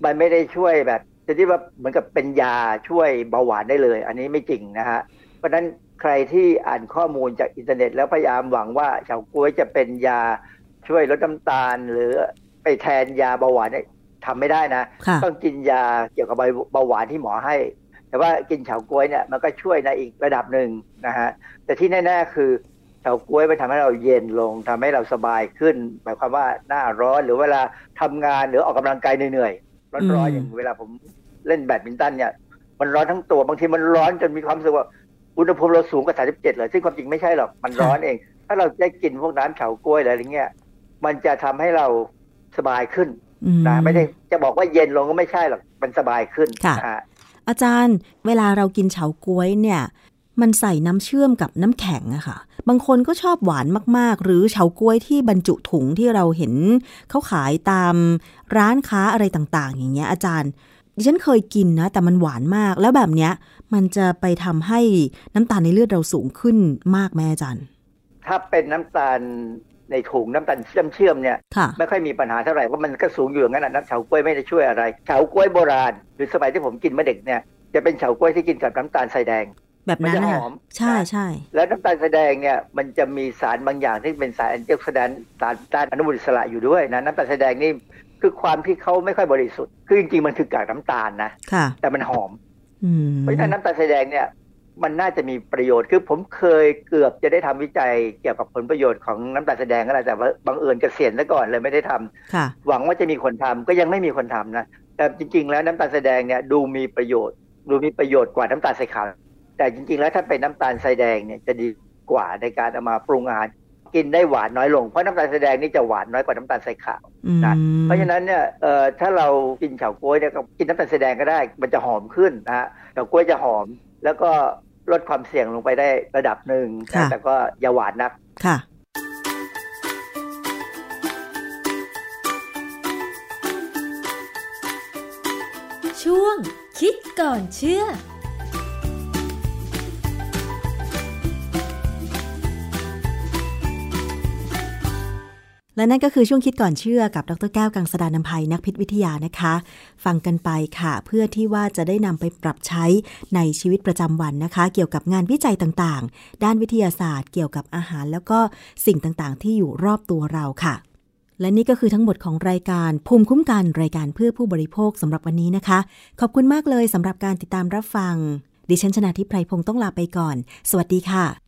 มันไม่ได้ช่วยแบบจะที่ว่าเหมือนกับเป็นยาช่วยเบาหวานได้เลย อันนี้ไม่จริงนะฮะเพราะฉะนั้นใครที่อ่านข้อมูลจากอินเทอร์เน็ต แล้วพยายามหวังว่าเฉาก๊วยจะเป็นยาช่วยลดน้ำตาล หรือไปแทนยาเบาหวานเนี่ยทำไม่ได้นะค่ะต้องกินยาเกี่ยวกับเบาหวานที่หมอให้ แต่ว่ากินเฉาก๊วยเนี่ยมันก็ช่วยในอีกระดับหนึ่งนะฮะแต่ที่แน่ๆคือเฉาก๊วยมันทำให้เราเย็นลงทำให้เราสบายขึ้น หมายความว่าหน้าร้อนหรือเวลาทำงานหรือออกกำลังกายเหนื่อยๆร้อนๆอย่างเวลาผมเล่นแบดมินตันเนี่ย มันร้อนทั้งตัวบางทีมันร้อนจนมีความรู้สึกว่าอุณหภูมิเราสูงกว่า 37 เลย ซึ่งความจริงไม่ใช่หรอก มันร้อนเอง ถ้าเราได้กินพวกน้ำเฉาก๊วยอะไรอย่างเงี้ย มันจะทำให้เราสบายขึ้นอืนะ ไม่ได้จะบอกว่าเย็นลงก็ไม่ใช่หรอก มันสบายขึ้นค่ะนะฮะอาจารย์ เวลาเรากินเฉาก๊วยเนี่ย มันใส่น้ำเชื่อมกับน้ำแข็งอะค่ะ บางคนก็ชอบหวานมากๆ หรือเฉาก๊วยที่บรรจุถุงที่เราเห็นเขาขายตามร้านค้าอะไรต่างๆ อย่างเงี้ยอาจารย์ดิฉันเคยกินนะ แต่มันหวานมากแล้วแบบเนี้ย มันจะไปทำให้น้ำตาลในเลือดเราสูงขึ้นมากไหมอาจารย์ ถ้าเป็นน้ำตาลในถุงน้ำตาลเชื่อมเชื่อมๆเนี่ยค่ะไม่ค่อยมีปัญหาเท่าไหร่เพราะมันก็สูงอยู่อย่างนั้นนะน้ำเฉาก๊วยไม่ได้ช่วยอะไรเฉาก๊วยโบราณ หรือสมัยที่ผมกินเมื่อเด็กเนี่ยจะเป็นเฉาก๊วยที่กินกับน้ำตาลทรายแดง แบบนั้นมันจะน่ะหอมใช่ใช่แล้วน้ำตาลทรายแดงเนี่ยมันจะมีสารบางอย่างที่เป็นสารแอนตี้ออกซิแดนต์สารต้านอนุมูลอิสระอยู่ด้วยนะน้ำตาลทรายแดงนี่คือความที่เขาไม่ค่อยบริสุทธิ์คือจริงๆมันคือกากน้ำตาลนะค่ะแต่มันหอมอืมเพราะฉะนั้นน้ำตาลทรายแดงเนี่ยมันน่าจะมีประโยชน์คือผมเคยเกือบจะได้ทำวิจัยเกี่ยวกับผลประโยชน์ของน้ำตาลทรายแดงก็แล้วแต่ว่าบังเอิญเกษียณซะก่อนเลยไม่ได้ทำค่ะหวังว่าจะมีคนทำก็ยังไม่มีคนทำนะแต่จริง ๆ แล้วน้ำตาลทรายแดงเนี่ยดูมีประโยชน์ ดูมีประโยชน์กว่าน้ำตาลทรายขาว แต่จริง ๆ แล้วถ้าเป็นน้ำตาลทรายแดงเนี่ยจะดีกว่าในการเอามาปรุงอาหารกินได้หวานน้อยลงเพราะน้ำตาลทรายแดงนี่จะหวานน้อยกว่าน้ำตาลทรายขาวอืมนะเพราะฉะนั้นเนี่ยเอ่อถ้าเรากินเฉาก๊วยเนี่ยก็กินน้ำตาลแสดงก็ได้ มันจะหอมขึ้นนะฮะเฉาก๊วยจะหอม แล้วก็ลดความเสี่ยงลงไปได้ระดับหนึ่งนะค่ะแต่ก็อย่าหวานนักค่ะ ช่วงคิดก่อนเชื่อ และนั่นก็คือช่วงคิดก่อนเชื่อกับดรแก้วกังสดานนภัยนักพิษวิทยานะคะ ฟังกันไปค่ะ เพื่อที่ว่าจะได้นำไปปรับใช้ในชีวิตประจำวันนะคะ เกี่ยวกับงานวิจัยต่างๆ ด้านวิทยาศาสตร์ เกี่ยวกับอาหาร แล้วก็สิ่งต่างๆ ที่อยู่รอบตัวเราค่ะ และนี่ก็คือทั้งหมดของรายการภูมิคุ้มกันรายการเพื่อผู้บริโภคสำหรับวันนี้นะคะ ขอบคุณมากเลยสำหรับการติดตามรับฟัง ดิฉันชนะทิพไพรพงศ์ต้องลาไปก่อน สวัสดีค่ะ